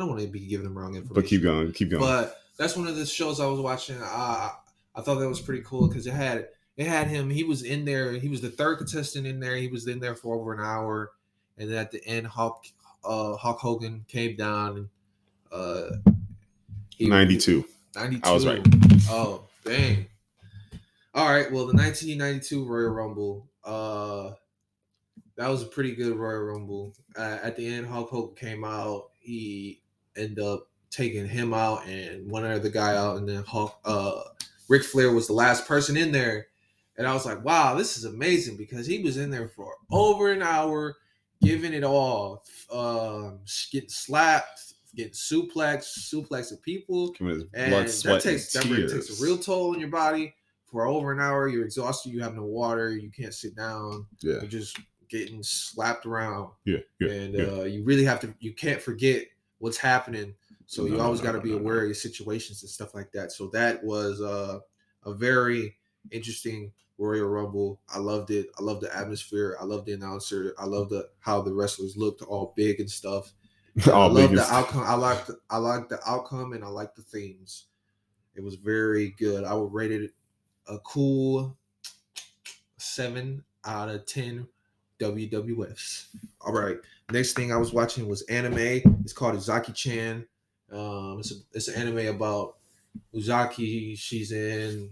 I don't want to be giving them wrong information. But keep going. Keep going. But that's one of the shows I was watching. I I thought that was pretty cool because it had it had him. He was in there. He was the third contestant in there. He was in there for over an hour, and then at the end, Hulk uh, Hulk Hogan came down and uh, 92. 92. I was right. Oh, dang. All right. Well, the 1992 Royal Rumble. Uh, that was a pretty good Royal Rumble. Uh, at the end, Hulk Hogan came out. He ended up taking him out and one other guy out, and then Hulk. Uh, Ric Flair was the last person in there, and I was like, "Wow, this is amazing!" Because he was in there for over an hour, giving it all, um, getting slapped, getting suplex suplex of people. Give And blood, that takes that and tears. takes a real toll on your body for over an hour. You're exhausted. You have no water. You can't sit down. Yeah, You're just getting slapped around, yeah, yeah. and yeah. uh, you really have to. You can't forget what's happening. So you always no, got to no, be no, no. aware of your situations and stuff like that. So that was uh, a very interesting Royal Rumble. I loved it. I loved the atmosphere. I loved the announcer. I loved the how the wrestlers looked all big and stuff. I All love biggest. the outcome. I like the, I like the outcome and I like the themes. It was very good. I would rate it a cool seven out of ten WWFs. All right. Next thing I was watching was anime. It's called Uzaki Chan. Um, it's a, it's an anime about Uzaki. She's in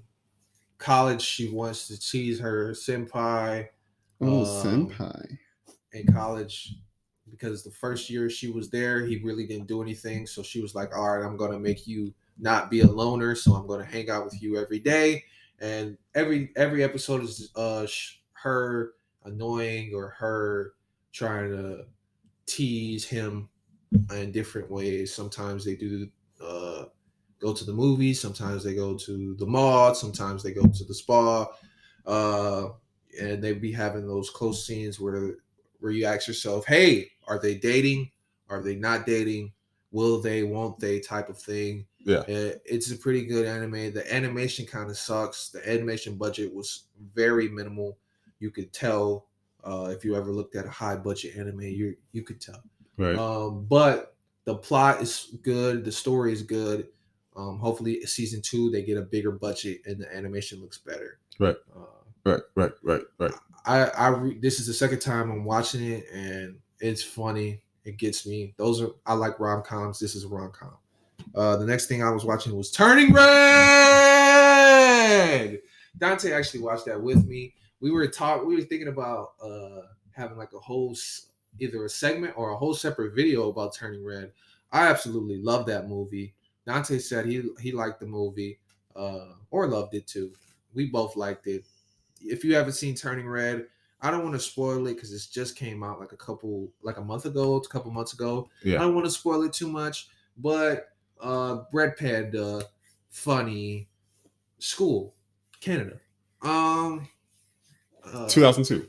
college. She wants to tease her senpai oh, um, senpai. in college because the first year she was there, he really didn't do anything. So she was like, "All right, I'm gonna make you not be a loner. So I'm gonna hang out with you every day." And every every episode is uh sh- her annoying or her trying to tease him in different ways. Sometimes they do uh go to the movies. Sometimes they go to the mall. Sometimes they go to the spa. Uh, and they be having those close scenes where where you ask yourself, "Hey, are they dating? Are they not dating? Will they? Won't they?" Type of thing. Yeah. Uh, it's a pretty good anime. The animation kind of sucks. The animation budget was very minimal. You could tell uh, if you ever looked at a high budget anime, you you could tell. Right. Um, but the plot is good. The story is good. Um, hopefully, season two they get a bigger budget and the animation looks better. Right. Uh, right. Right. Right. Right. I I re- this is the second time I'm watching it and it's funny. It gets me. Those are I like rom coms. This is a rom com. Uh, the next thing I was watching was Turning Red. Donte actually watched that with me. We were talk. We were thinking about uh having like a whole either a segment or a whole separate video about Turning Red. I absolutely love that movie. Donte said he he liked the movie uh, or loved it too. We both liked it. If you haven't seen Turning Red, I don't want to spoil it because it just came out like a couple like a month ago, a couple months ago. yeah. I don't want to spoil it too much, but uh Red Panda, funny, school, Canada. Um uh, 2002.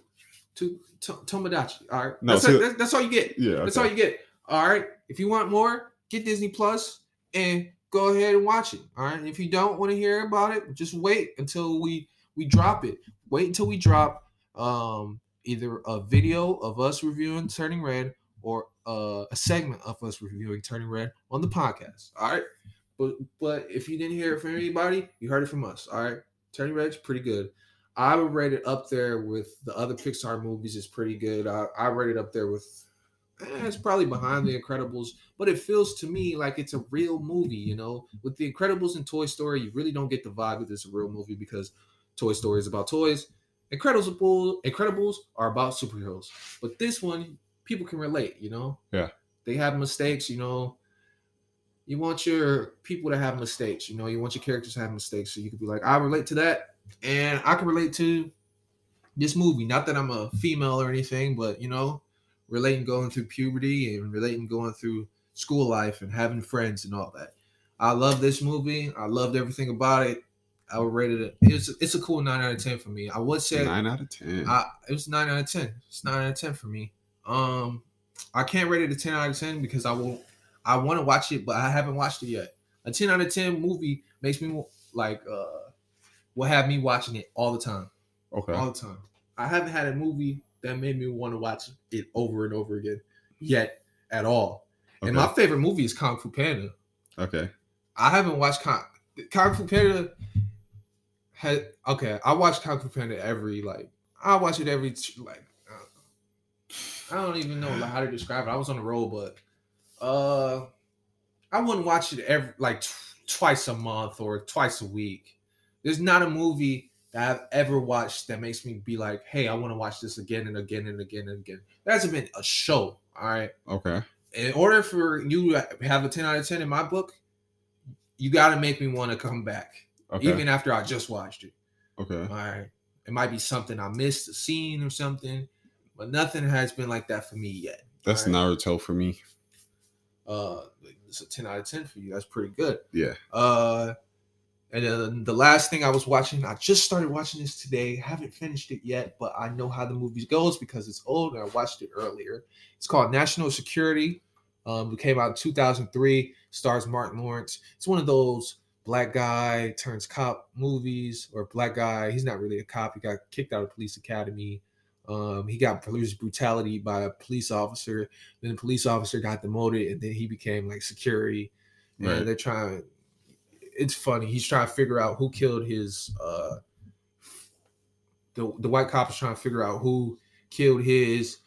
to, to Tomodachi. All right. No, that's, it. that's, that's all you get. Yeah. That's okay. all you get. All right. If you want more, get Disney Plus and go ahead and watch it. All right. And if you don't want to hear about it, just wait until we we drop it. Wait until we drop um either a video of us reviewing Turning Red or uh, a segment of us reviewing Turning Red on the podcast. All right. But but if you didn't hear it from anybody, you heard it from us. All right. Turning Red's pretty good. I would rate it up there with the other Pixar movies. It's pretty good. I, I rate it up there with. eh, it's probably behind The Incredibles, but it feels to me like it's a real movie. You know, with The Incredibles and Toy Story, you really don't get the vibe that it's a real movie because Toy Story is about toys. Incredibles, Incredibles are about superheroes, but this one people can relate. You know, Yeah. they have mistakes. You know, you want your people to have mistakes. You know, you want your characters to have mistakes, so you could be like, I relate to that. And I can relate to this movie. Not that I'm a female or anything, but you know, relating going through puberty and relating going through school life and having friends and all that. I love this movie. I loved everything about it. I would rate it. It's it's a cool nine out of ten for me. I would say Nine out of ten. I, it was nine out of ten. It's nine out of ten for me. Um, I can't rate it a ten out of ten because I won't. I want to watch it, but I haven't watched it yet. A ten out of ten movie makes me like uh, will have me watching it all the time, okay. all the time. I haven't had a movie that made me want to watch it over and over again yet at all. And my favorite movie is Kung Fu Panda. okay. I haven't watched Kung, Kung Fu Panda. Had okay, I watch Kung Fu Panda every like I watch it every like I don't even know like, how to describe it. I was on the road, but uh, I wouldn't watch it every like twice a month or twice a week. There's not a movie that I've ever watched that makes me be like, hey, I want to watch this again and again and again and again. There hasn't been a show. All right Okay. in order for you to have a 10 out of 10 in my book, you got to make me want to come back, Okay. even after I just watched it. okay. All right. It might be something I missed, a scene or something, but nothing has been like that for me yet. That's Alright. Naruto for me. Uh, it's a 10 out of 10 for you. That's pretty good. Yeah. Uh, and then the last thing I was watching, I just started watching this today. Haven't finished it yet, but I know how the movie goes because it's old and I watched it earlier. It's called National Security. Um, it came out in 2003. Stars Martin Lawrence. It's one of those black guy turns cop movies, or black guy. He's not really a cop. He got kicked out of police academy. Um, he got police brutality by a police officer. Then the police officer got demoted, and then he became like security. And they're trying. It's funny. He's trying to figure out who killed his. uh The the white cop is trying to figure out who killed his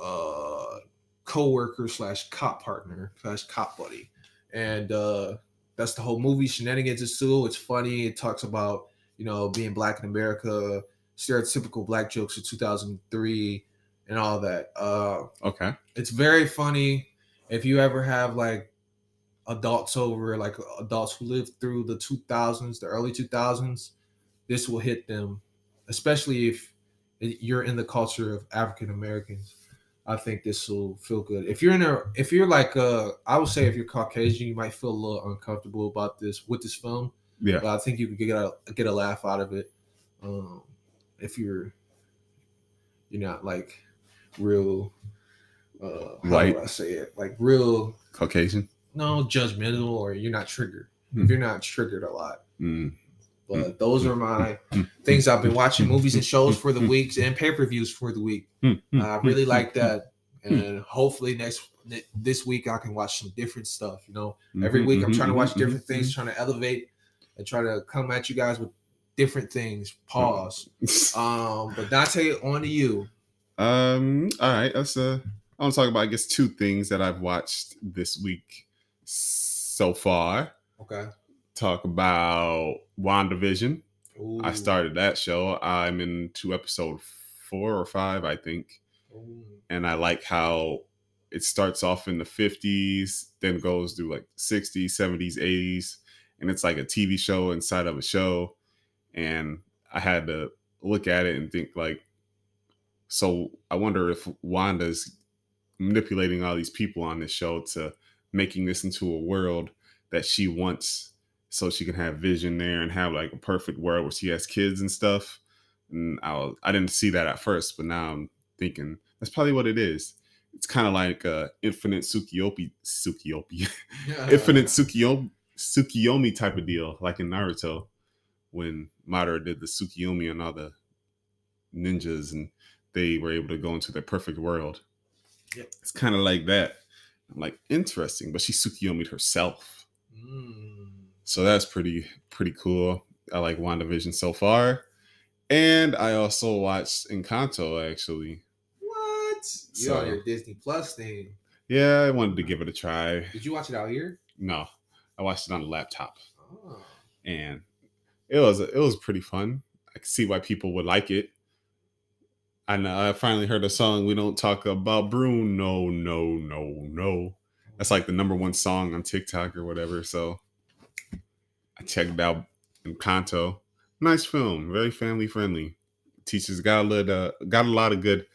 uh co-worker slash cop partner slash cop buddy, and uh that's the whole movie. Shenanigans ensue. It's funny. It talks about you know being black in America, stereotypical black jokes of 2003, and all that. Uh Okay. it's very funny if you ever have like adults over like adults who lived through the 2000s the early 2000s this will hit them especially if you're in the culture of african americans i think this will feel good if you're in a if you're like uh i would say if you're caucasian you might feel a little uncomfortable about this with this film Yeah. but i think you could get a get a laugh out of it um if you're you're not like real uh how White. do I say it like real Caucasian. No judgmental or you're not triggered Hmm. if you're not triggered a lot Mm. but those are my Mm. things i've been watching movies and shows for the weeks and pay-per-views for the week Mm. Mm. i really like that Hmm. and hopefully next this week i can watch some different stuff you know Mhm, every week i'm mhm, trying to mhm, watch different things trying to elevate and try to come at you guys with different things pause um but donte on to you Um. All right. Uh. I want to talk about. I guess two things that I've watched this week so far. okay Talk about WandaVision. I started that show. I'm into episode four or five, I think, Ooh. and I like how it starts off in the 50s, then goes through like 60s, 70s, 80s, and it's like a TV show inside of a show. And I had to look at it and think like, so I wonder if Wanda's manipulating all these people on this show to making this into a world that she wants so she can have vision there and have like a perfect world where she has kids and stuff. And I was, I didn't see that at first, but now I'm thinking that's probably what it is. It's kind of like uh, infinite Tsukiyomi, Tsukiyomi, infinite Tsukiyomi, Tsukiyomi type of deal, like in Naruto, when Madara did the Tsukiyomi and all the ninjas and they were able to go into their perfect world. Yep. It's kind of like that. I'm like, interesting, but she Tsukiyomi'd herself. Mm. So that's pretty pretty cool. I like WandaVision so far. And I also watched Encanto actually. What? You So- on your Disney Plus thing? Yeah, I wanted to give it a try. Did you watch it out here? No, I watched it on the laptop, Oh. and it was it was pretty fun. I can see why people would like it. I know I finally heard a song. We don't talk about Bruno. No, no, no. No. That's like the number one song on TikTok or whatever. So I checked out Encanto. nice film, very family friendly. Teaches got a lot, uh, got a lot of good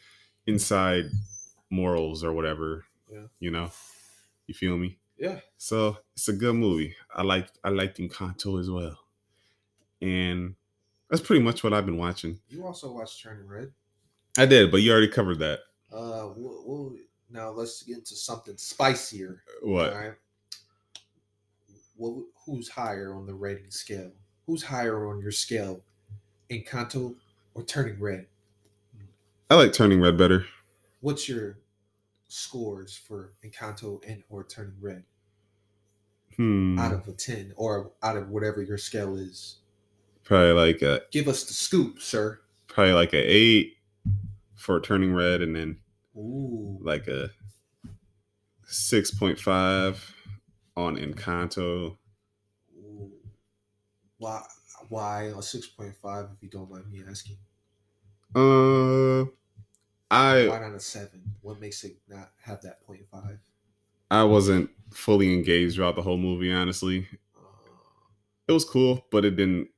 inside morals or whatever. Yeah. You know, you feel me? Yeah. So it's a good movie. I like I liked Encanto as well, and that's pretty much what I've been watching. You also watched Turning Red. I did, but you already covered that. Uh, we'll, we'll, now let's get into something spicier. What? All right. Well, who's higher on the rating scale? Who's higher on your scale, Encanto or Turning Red? I like Turning Red better. What's your scores for Encanto and or Turning Red Hmm. out of a ten or out of whatever your scale is? Probably like a Give us the scoop, sir. probably like a eight for Turning Red, and then Ooh, like a six point five on Encanto. ooh. Why? Why a six point five? If you don't mind me asking. Uh, I Why not a seven? What makes it not have that point five? I wasn't fully engaged throughout the whole movie. Honestly, Uh, it was cool, but it didn't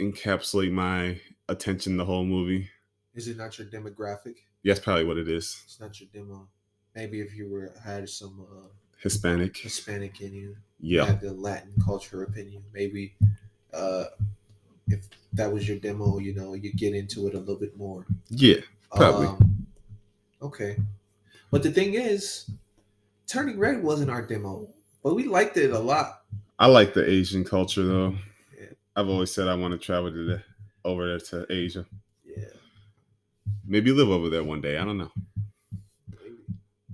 encapsulate my attention the whole movie. Is it not your demographic? Yeah, that's probably what it is. It's not your demo. Maybe if you were had some uh, Hispanic. Hispanic in you, you Yeah. had the Latin culture opinion. Maybe uh, if that was your demo, you know, you get into it a little bit more. Yeah. Probably. Um, okay, but the thing is, Turning Red wasn't our demo, but we liked it a lot. I like the Asian culture though. Yeah. I've always said I want to travel to the over there to Asia. Maybe live over there one day. I don't know. maybe.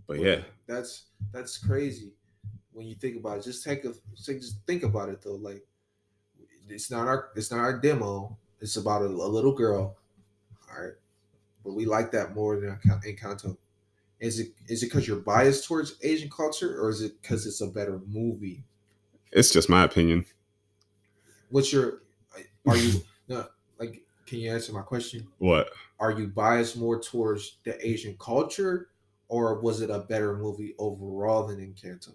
But yeah. that's that's crazy when you think about it. Just take a just think about it though. Like it's not our it's not our demo. It's about a, a little girl. All right, but we like that more than Enca- Encanto. Is it is it because you're biased towards Asian culture, or is it because it's a better movie? It's just my opinion. What's your are you no like? Can you answer my question? What? Are you biased more towards the Asian culture, or was it a better movie overall than Encanto?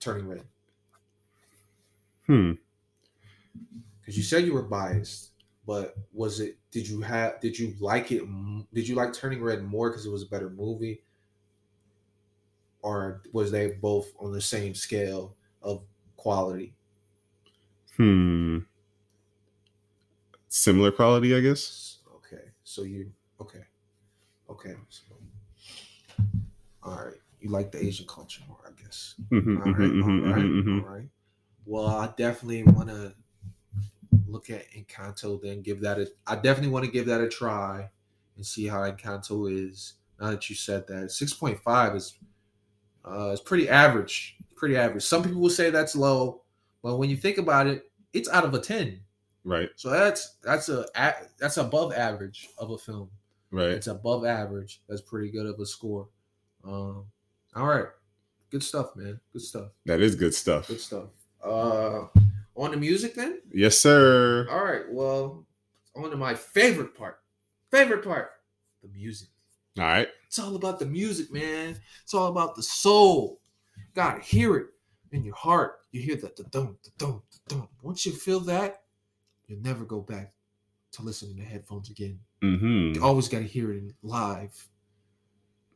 Turning Red. Hmm. because you said you were biased but was it did you have did you like it did you like turning red more because it was a better movie or was they both on the same scale of quality Hmm. Similar quality, I guess. So you okay. Okay so, all right you like the asian culture more i guess. Mhm, all right mhm, all right mhm, mhm. all right well i definitely want to look at encanto then give that a i definitely want to give that a try and see how encanto is now that you said that. 6.5 is uh it's pretty average pretty average. Some people will say that's low but when you think about it it's out of a 10 Right. so that's that's a that's above average of a film Right. it's above average that's pretty good of a score um all right good stuff man good stuff That is good stuff. Good stuff. Uh, on the music then. Yes, sir. All right. Well, on to my favorite part. Favorite part. The music. All right. It's all about the music, man. It's all about the soul. Gotta hear it in your heart. You hear that the dum the dum the dum. Once you feel that, you'll never go back to listening to headphones again. Mm-hmm. You always got to hear it live.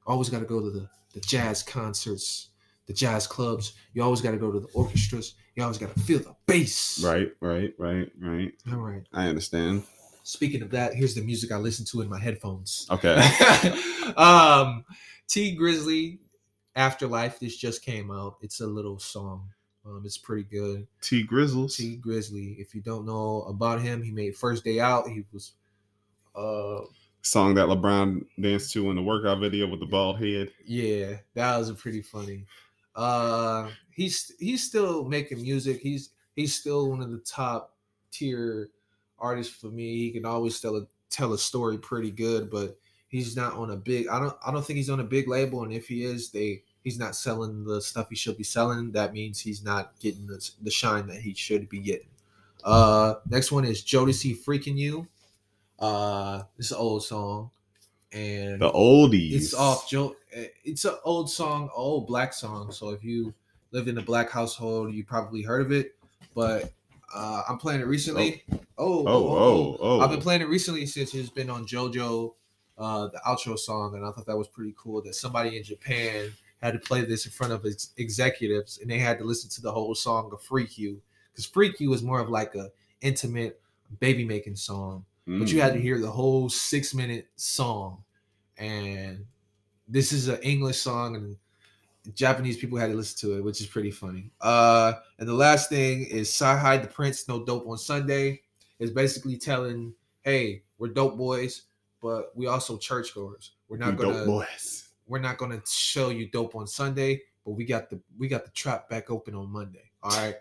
Always got to go to the, the jazz concerts, the jazz clubs. You always got to go to the orchestras. You always got to feel the bass. Right. Right. Right. Right. All right. I understand. Speaking of that, here's the music I listen to in my headphones. Okay. um, Tee Grizzley, Afterlife. This just came out. It's a little song. Um, it's pretty good. T Grizzles. Tee Grizzley. If you don't know about him, he made First Day Out. He was uh Song that LeBron danced to in the workout video with the bald head. Yeah, that was a pretty funny. Uh he's he's still making music. He's he's still one of the top tier artists for me. He can always tell a tell a story pretty good, but he's not on a big I don't I don't think he's on a big label and if he is, they he's not selling the stuff he should be selling. That means he's not getting the, the shine that he should be getting. Uh next one is Jodeci Freaking You. Uh it's an old song and The oldies. it's off Joe. It's an old song, old black song. So if you lived in a black household, you probably heard of it. But Uh, I'm playing it recently. Oh, Oh, oh, oh. I've been playing it recently since it's been on JoJo, uh, the outro song, and I thought that was pretty cool that somebody in Japan had to play this in front of its executives, and they had to listen to the whole song of "Freak You" because "Freak You" is more of like a intimate baby making song, but you had to Mm. hear the whole six minute song, and this is an English song, and Japanese people had to listen to it, which is pretty funny. Uh, and the last thing is CyHi the Prynce, No Dope on Sunday. Is basically telling, hey, we're dope boys, but we also churchgoers. We're not You gonna dope boys. We're not gonna show you dope on Sunday, but we got the we got the trap back open on Monday. All right.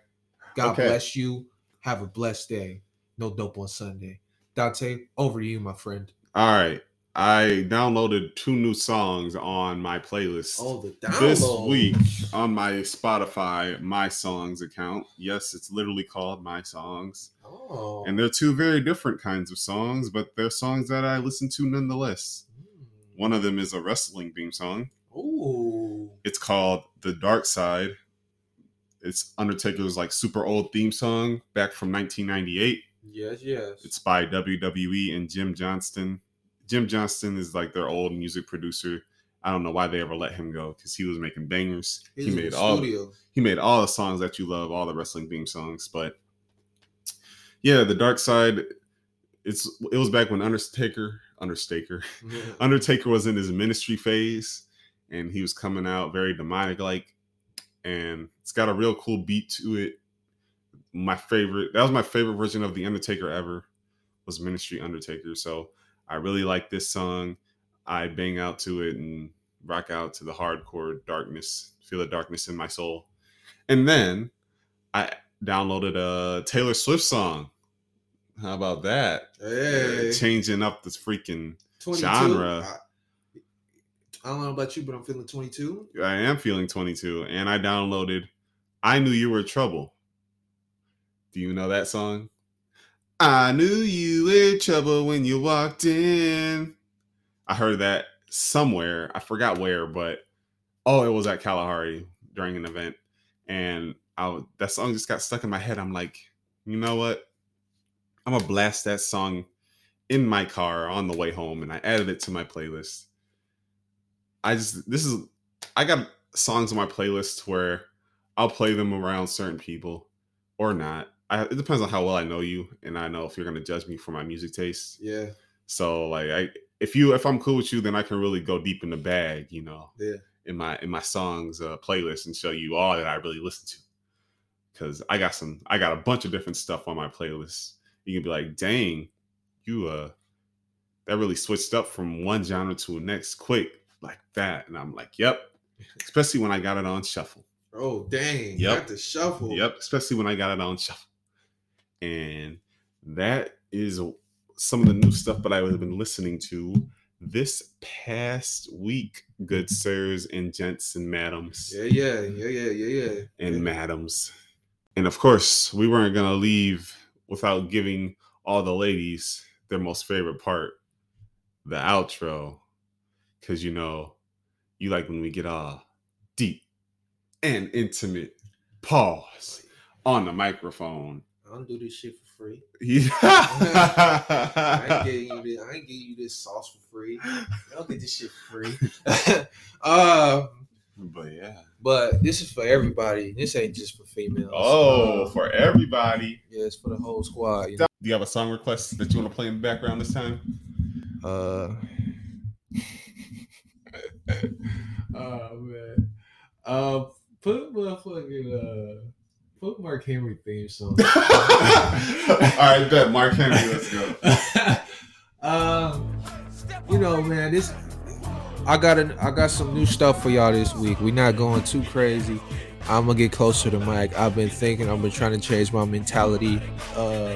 God Okay. bless you. Have a blessed day. No dope on Sunday. Donte, over to you, my friend. All right. I downloaded two new songs on my playlist. Oh, the this week on my Spotify My Songs account. Yes, it's literally called My Songs. Oh. And they're two very different kinds of songs, but they're songs that I listen to nonetheless. One of them is a wrestling theme song. Ooh. It's called The Dark Side. It's Undertaker's like super old theme song back from 1998. Yes, yes. It's by WWE and Jim Johnston. Jim Johnston is like their old music producer. I don't know why they ever let him go because he was making bangers. He's he made all studio. he made all the songs that you love, all the wrestling theme songs. But yeah, the Dark Side. It's it was back when Undertaker, Undertaker, Yeah. Undertaker was in his ministry phase, and he was coming out very demonic like, and it's got a real cool beat to it. My favorite, that was my favorite version of the Undertaker ever, was Ministry Undertaker. So I really like this song. I bang out to it and rock out to the hardcore darkness, feel the darkness in my soul. And then I downloaded a Taylor Swift song. How about that? Hey. Changing up this freaking 22. genre. I, I don't know about you, but I'm feeling 22. I am feeling 22, and I downloaded I Knew You Were Trouble. Do you know that song? I knew you were trouble when you walked in. I heard that somewhere. I forgot where, but oh, it was at Kalahari during an event. And I that song just got stuck in my head. I'm like, you know what? I'm gonna blast that song in my car on the way home, and I added it to my playlist. I just this is I got songs on my playlist where I'll play them around certain people or not. I, it depends on how well I know you, and I know if you're gonna judge me for my music taste. Yeah. So like, I if you if I'm cool with you, then I can really go deep in the bag, you know, Yeah. in my in my songs uh, playlist and show you all that I really listen to. Because I got some, I got a bunch of different stuff on my playlist. You can be like, dang, you uh, that really switched up from one genre to the next quick like that, and I'm like, yep. Especially when I got it on shuffle. Oh, dang. Yep. Got the shuffle. Yep, especially when I got it on shuffle. And that is some of the new stuff that I would have been listening to this past week, good sirs and gents and madams Yeah, yeah, yeah, yeah, yeah, yeah. and madams. And of course, we weren't going to leave without giving all the ladies their most favorite part, the outro. Because, you know, you like when we get all deep and intimate pause on the microphone. I don't do this shit for free. I Yeah. ain't getting you this. I ain't you this sauce for free. I don't get this shit for free. um, but yeah. but this is for everybody. This ain't just for females. Oh, Uh, for everybody. yeah, it's for the whole squad. You know? Do you have a song request that you want to play in the background this time? Uh. oh man. Uh, put motherfucking uh, put Mark Henry theme song. All right, bet. Mark Henry, let's go. um, you know, man, this I got an, I got some new stuff for y'all this week. We're not going too crazy. I'm gonna get closer to Mike. I've been thinking. I've been trying to change my mentality. Uh,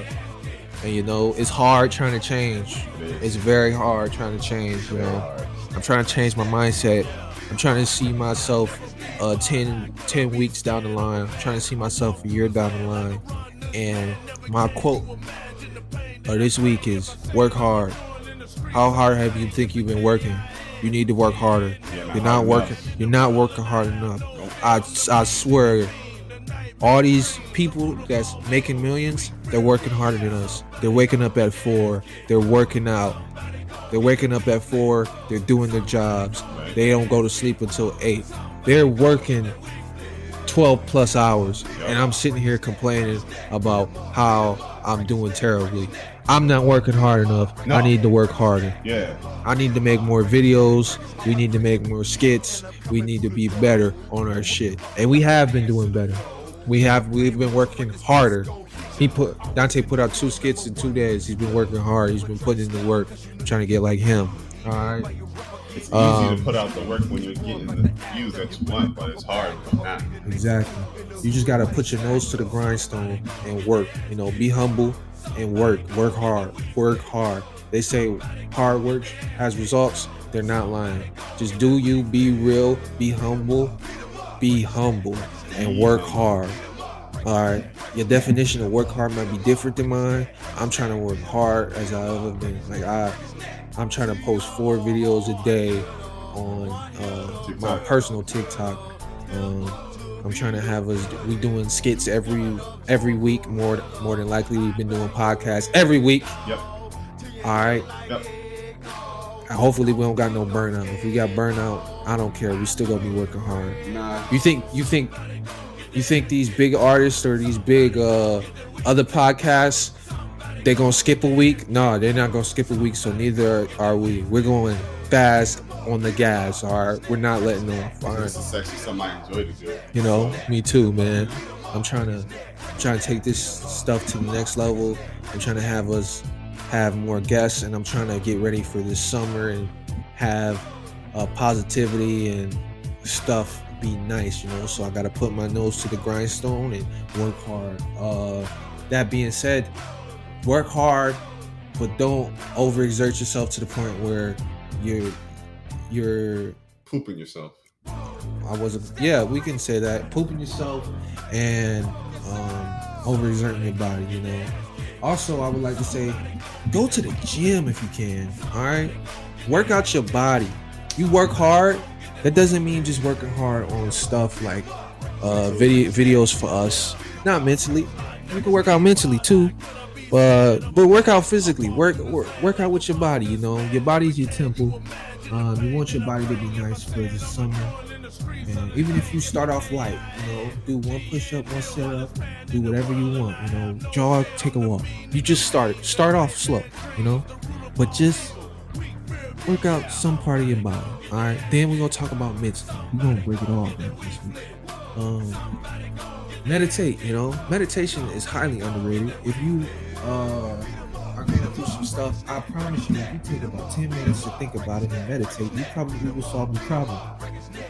and you know, it's hard trying to change. It's very hard trying to change. You know, I'm trying to change my mindset. I'm trying to see myself uh 10, 10 weeks down the line. I'm trying to see myself a year down the line. And my quote of this week is work hard. How hard have you think you've been working? You need to work harder. Yeah, You're not working. enough. You're not working hard enough. I, I swear all these people that's making millions, they're working harder than us. They're waking up at four. They're working out. They're waking up at four. They're doing their jobs. Right. They don't go to sleep until eight. They're working 12 plus hours. And I'm sitting here complaining about how I'm doing terribly. I'm not working hard enough. No. I need to work harder. Yeah. I need to make more videos. We need to make more skits. We need to be better on our shit. And we have been doing better. We have we've been working harder. He put Donte put out two skits in two days. He's been working hard. He's been putting in the work. I'm trying to get like him. All right. It's easy Um, to put out the work when you're getting the views that you want, but it's hard. Exactly. You just gotta put your nose to the grindstone and work. You know, be humble and work. Work hard. Work hard. They say hard work has results. They're not lying. Just do you. Be real. Be humble. Be humble and work hard. All right. Your definition of work hard might be different than mine. I'm trying to work hard as I ever been. Like I, I'm trying to post four videos a day on uh, my personal TikTok. Um, I'm trying to have us. We doing skits every every week. More more than likely, we've been doing podcasts every week. Yep. All right. Yep. Hopefully, we don't got no burnout. If we got burnout, I don't care. We still gonna be working hard. Nah. You think you think you think these big artists or these big uh other podcasts they gonna skip a week? No, they're not gonna skip a week. So neither are we. We're going fast on the gas. All right, we're not letting off. All right. This is actually something I enjoy to do. You know, me too, man. I'm trying to trying to take this stuff to the next level. I'm trying to have us have more guests, and I'm trying to get ready for this summer and have uh, positivity and stuff be nice, you know. So I got to put my nose to the grindstone and work hard. Uh, that being said, work hard, but don't overexert yourself to the point where you're you're Pooping yourself. I wasn't. Yeah, we can say that. Pooping yourself and um, overexerting your body. You know. Also, I would like to say, go to the gym if you can. All right, work out your body. You work hard. That doesn't mean just working hard on stuff like uh, video videos for us. Not mentally. You can work out mentally too. But but work out physically. Work work work out with your body. You know, your body's your temple. Um, you want your body to be nice for the summer. And even if you start off light, you know, do one push up, one sit up, do whatever you want, you know, jog, take a walk. You just start it. start off slow, you know, but just work out some part of your body. All right. Then we're gonna talk about mentally. We're gonna break it all this week. Um, meditate. You know, meditation is highly underrated. If you uh are going through some stuff, I promise you, if you take about ten minutes to think about it and meditate, you probably will solve your problem.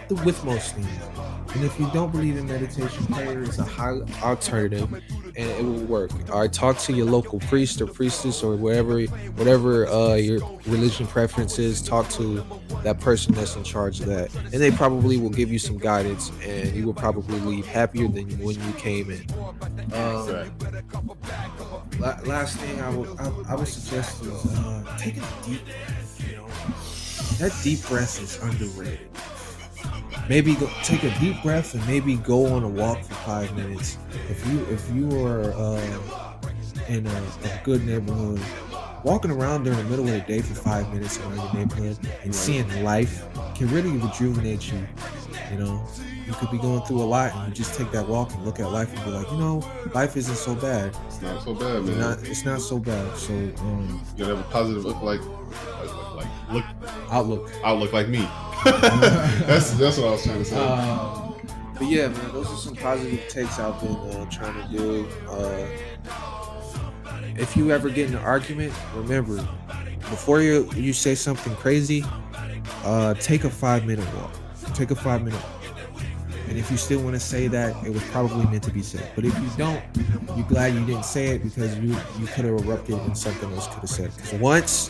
The- With most things. And if you don't believe in meditation, prayer is a high alternative, and it will work. Right, talk to your local priest or priestess or wherever, whatever uh, your religion preference is. Talk to that person that's in charge of that, and they probably will give you some guidance, and you will probably leave happier than when you came in. Um. La- last thing I would I, I would suggest is uh, taking a deep breath. You know, that deep breath is underrated. Maybe go, take a deep breath and maybe go on a walk for five minutes. If you if you are uh, in a, a good neighborhood, walking around during the middle of the day for five minutes around your neighborhood and seeing life can really rejuvenate you. You know, you could be going through a lot and you just take that walk and look at life and be like, you know, life isn't so bad. It's not so bad, It's man. not it's not so bad. So um, you gotta have a positive look like, like, like look outlook. outlook like me. that's that's what I was trying to say. Um, but yeah, man, those are some positive takes I've been uh, trying to do. Uh, if you ever get in an argument, remember before you you say something crazy, uh, take a five minute walk. Take a five minute. Walk. And if you still want to say that, it was probably meant to be said. But if you don't, you're glad you didn't say it because you you could have erupted and something else could have said. Because once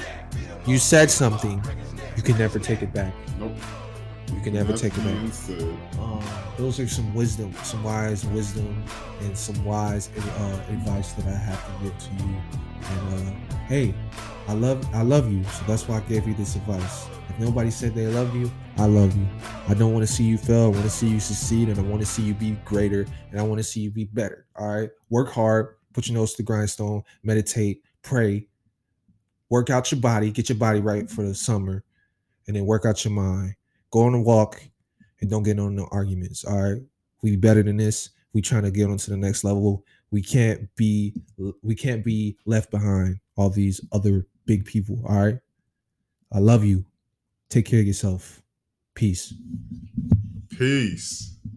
you said something, you can never take it back. nope. You can never take it back. Um, those are some wisdom, some wise wisdom, and some wise uh, advice that I have to give to you. And uh, hey, I love I love you. So that's why I gave you this advice. If nobody said they love you, I love you. I don't want to see you fail. I want to see you succeed and I want to see you be greater and I want to see you be better. All right. Work hard, put your nose to the grindstone, meditate, pray, work out your body, get your body right for the summer, and then work out your mind. Go on a walk and don't get on no arguments. All right. We be better than this. We trying to get on to the next level. We can't be we can't be left behind all these other big people. All right. I love you. Take care of yourself. Peace. Peace.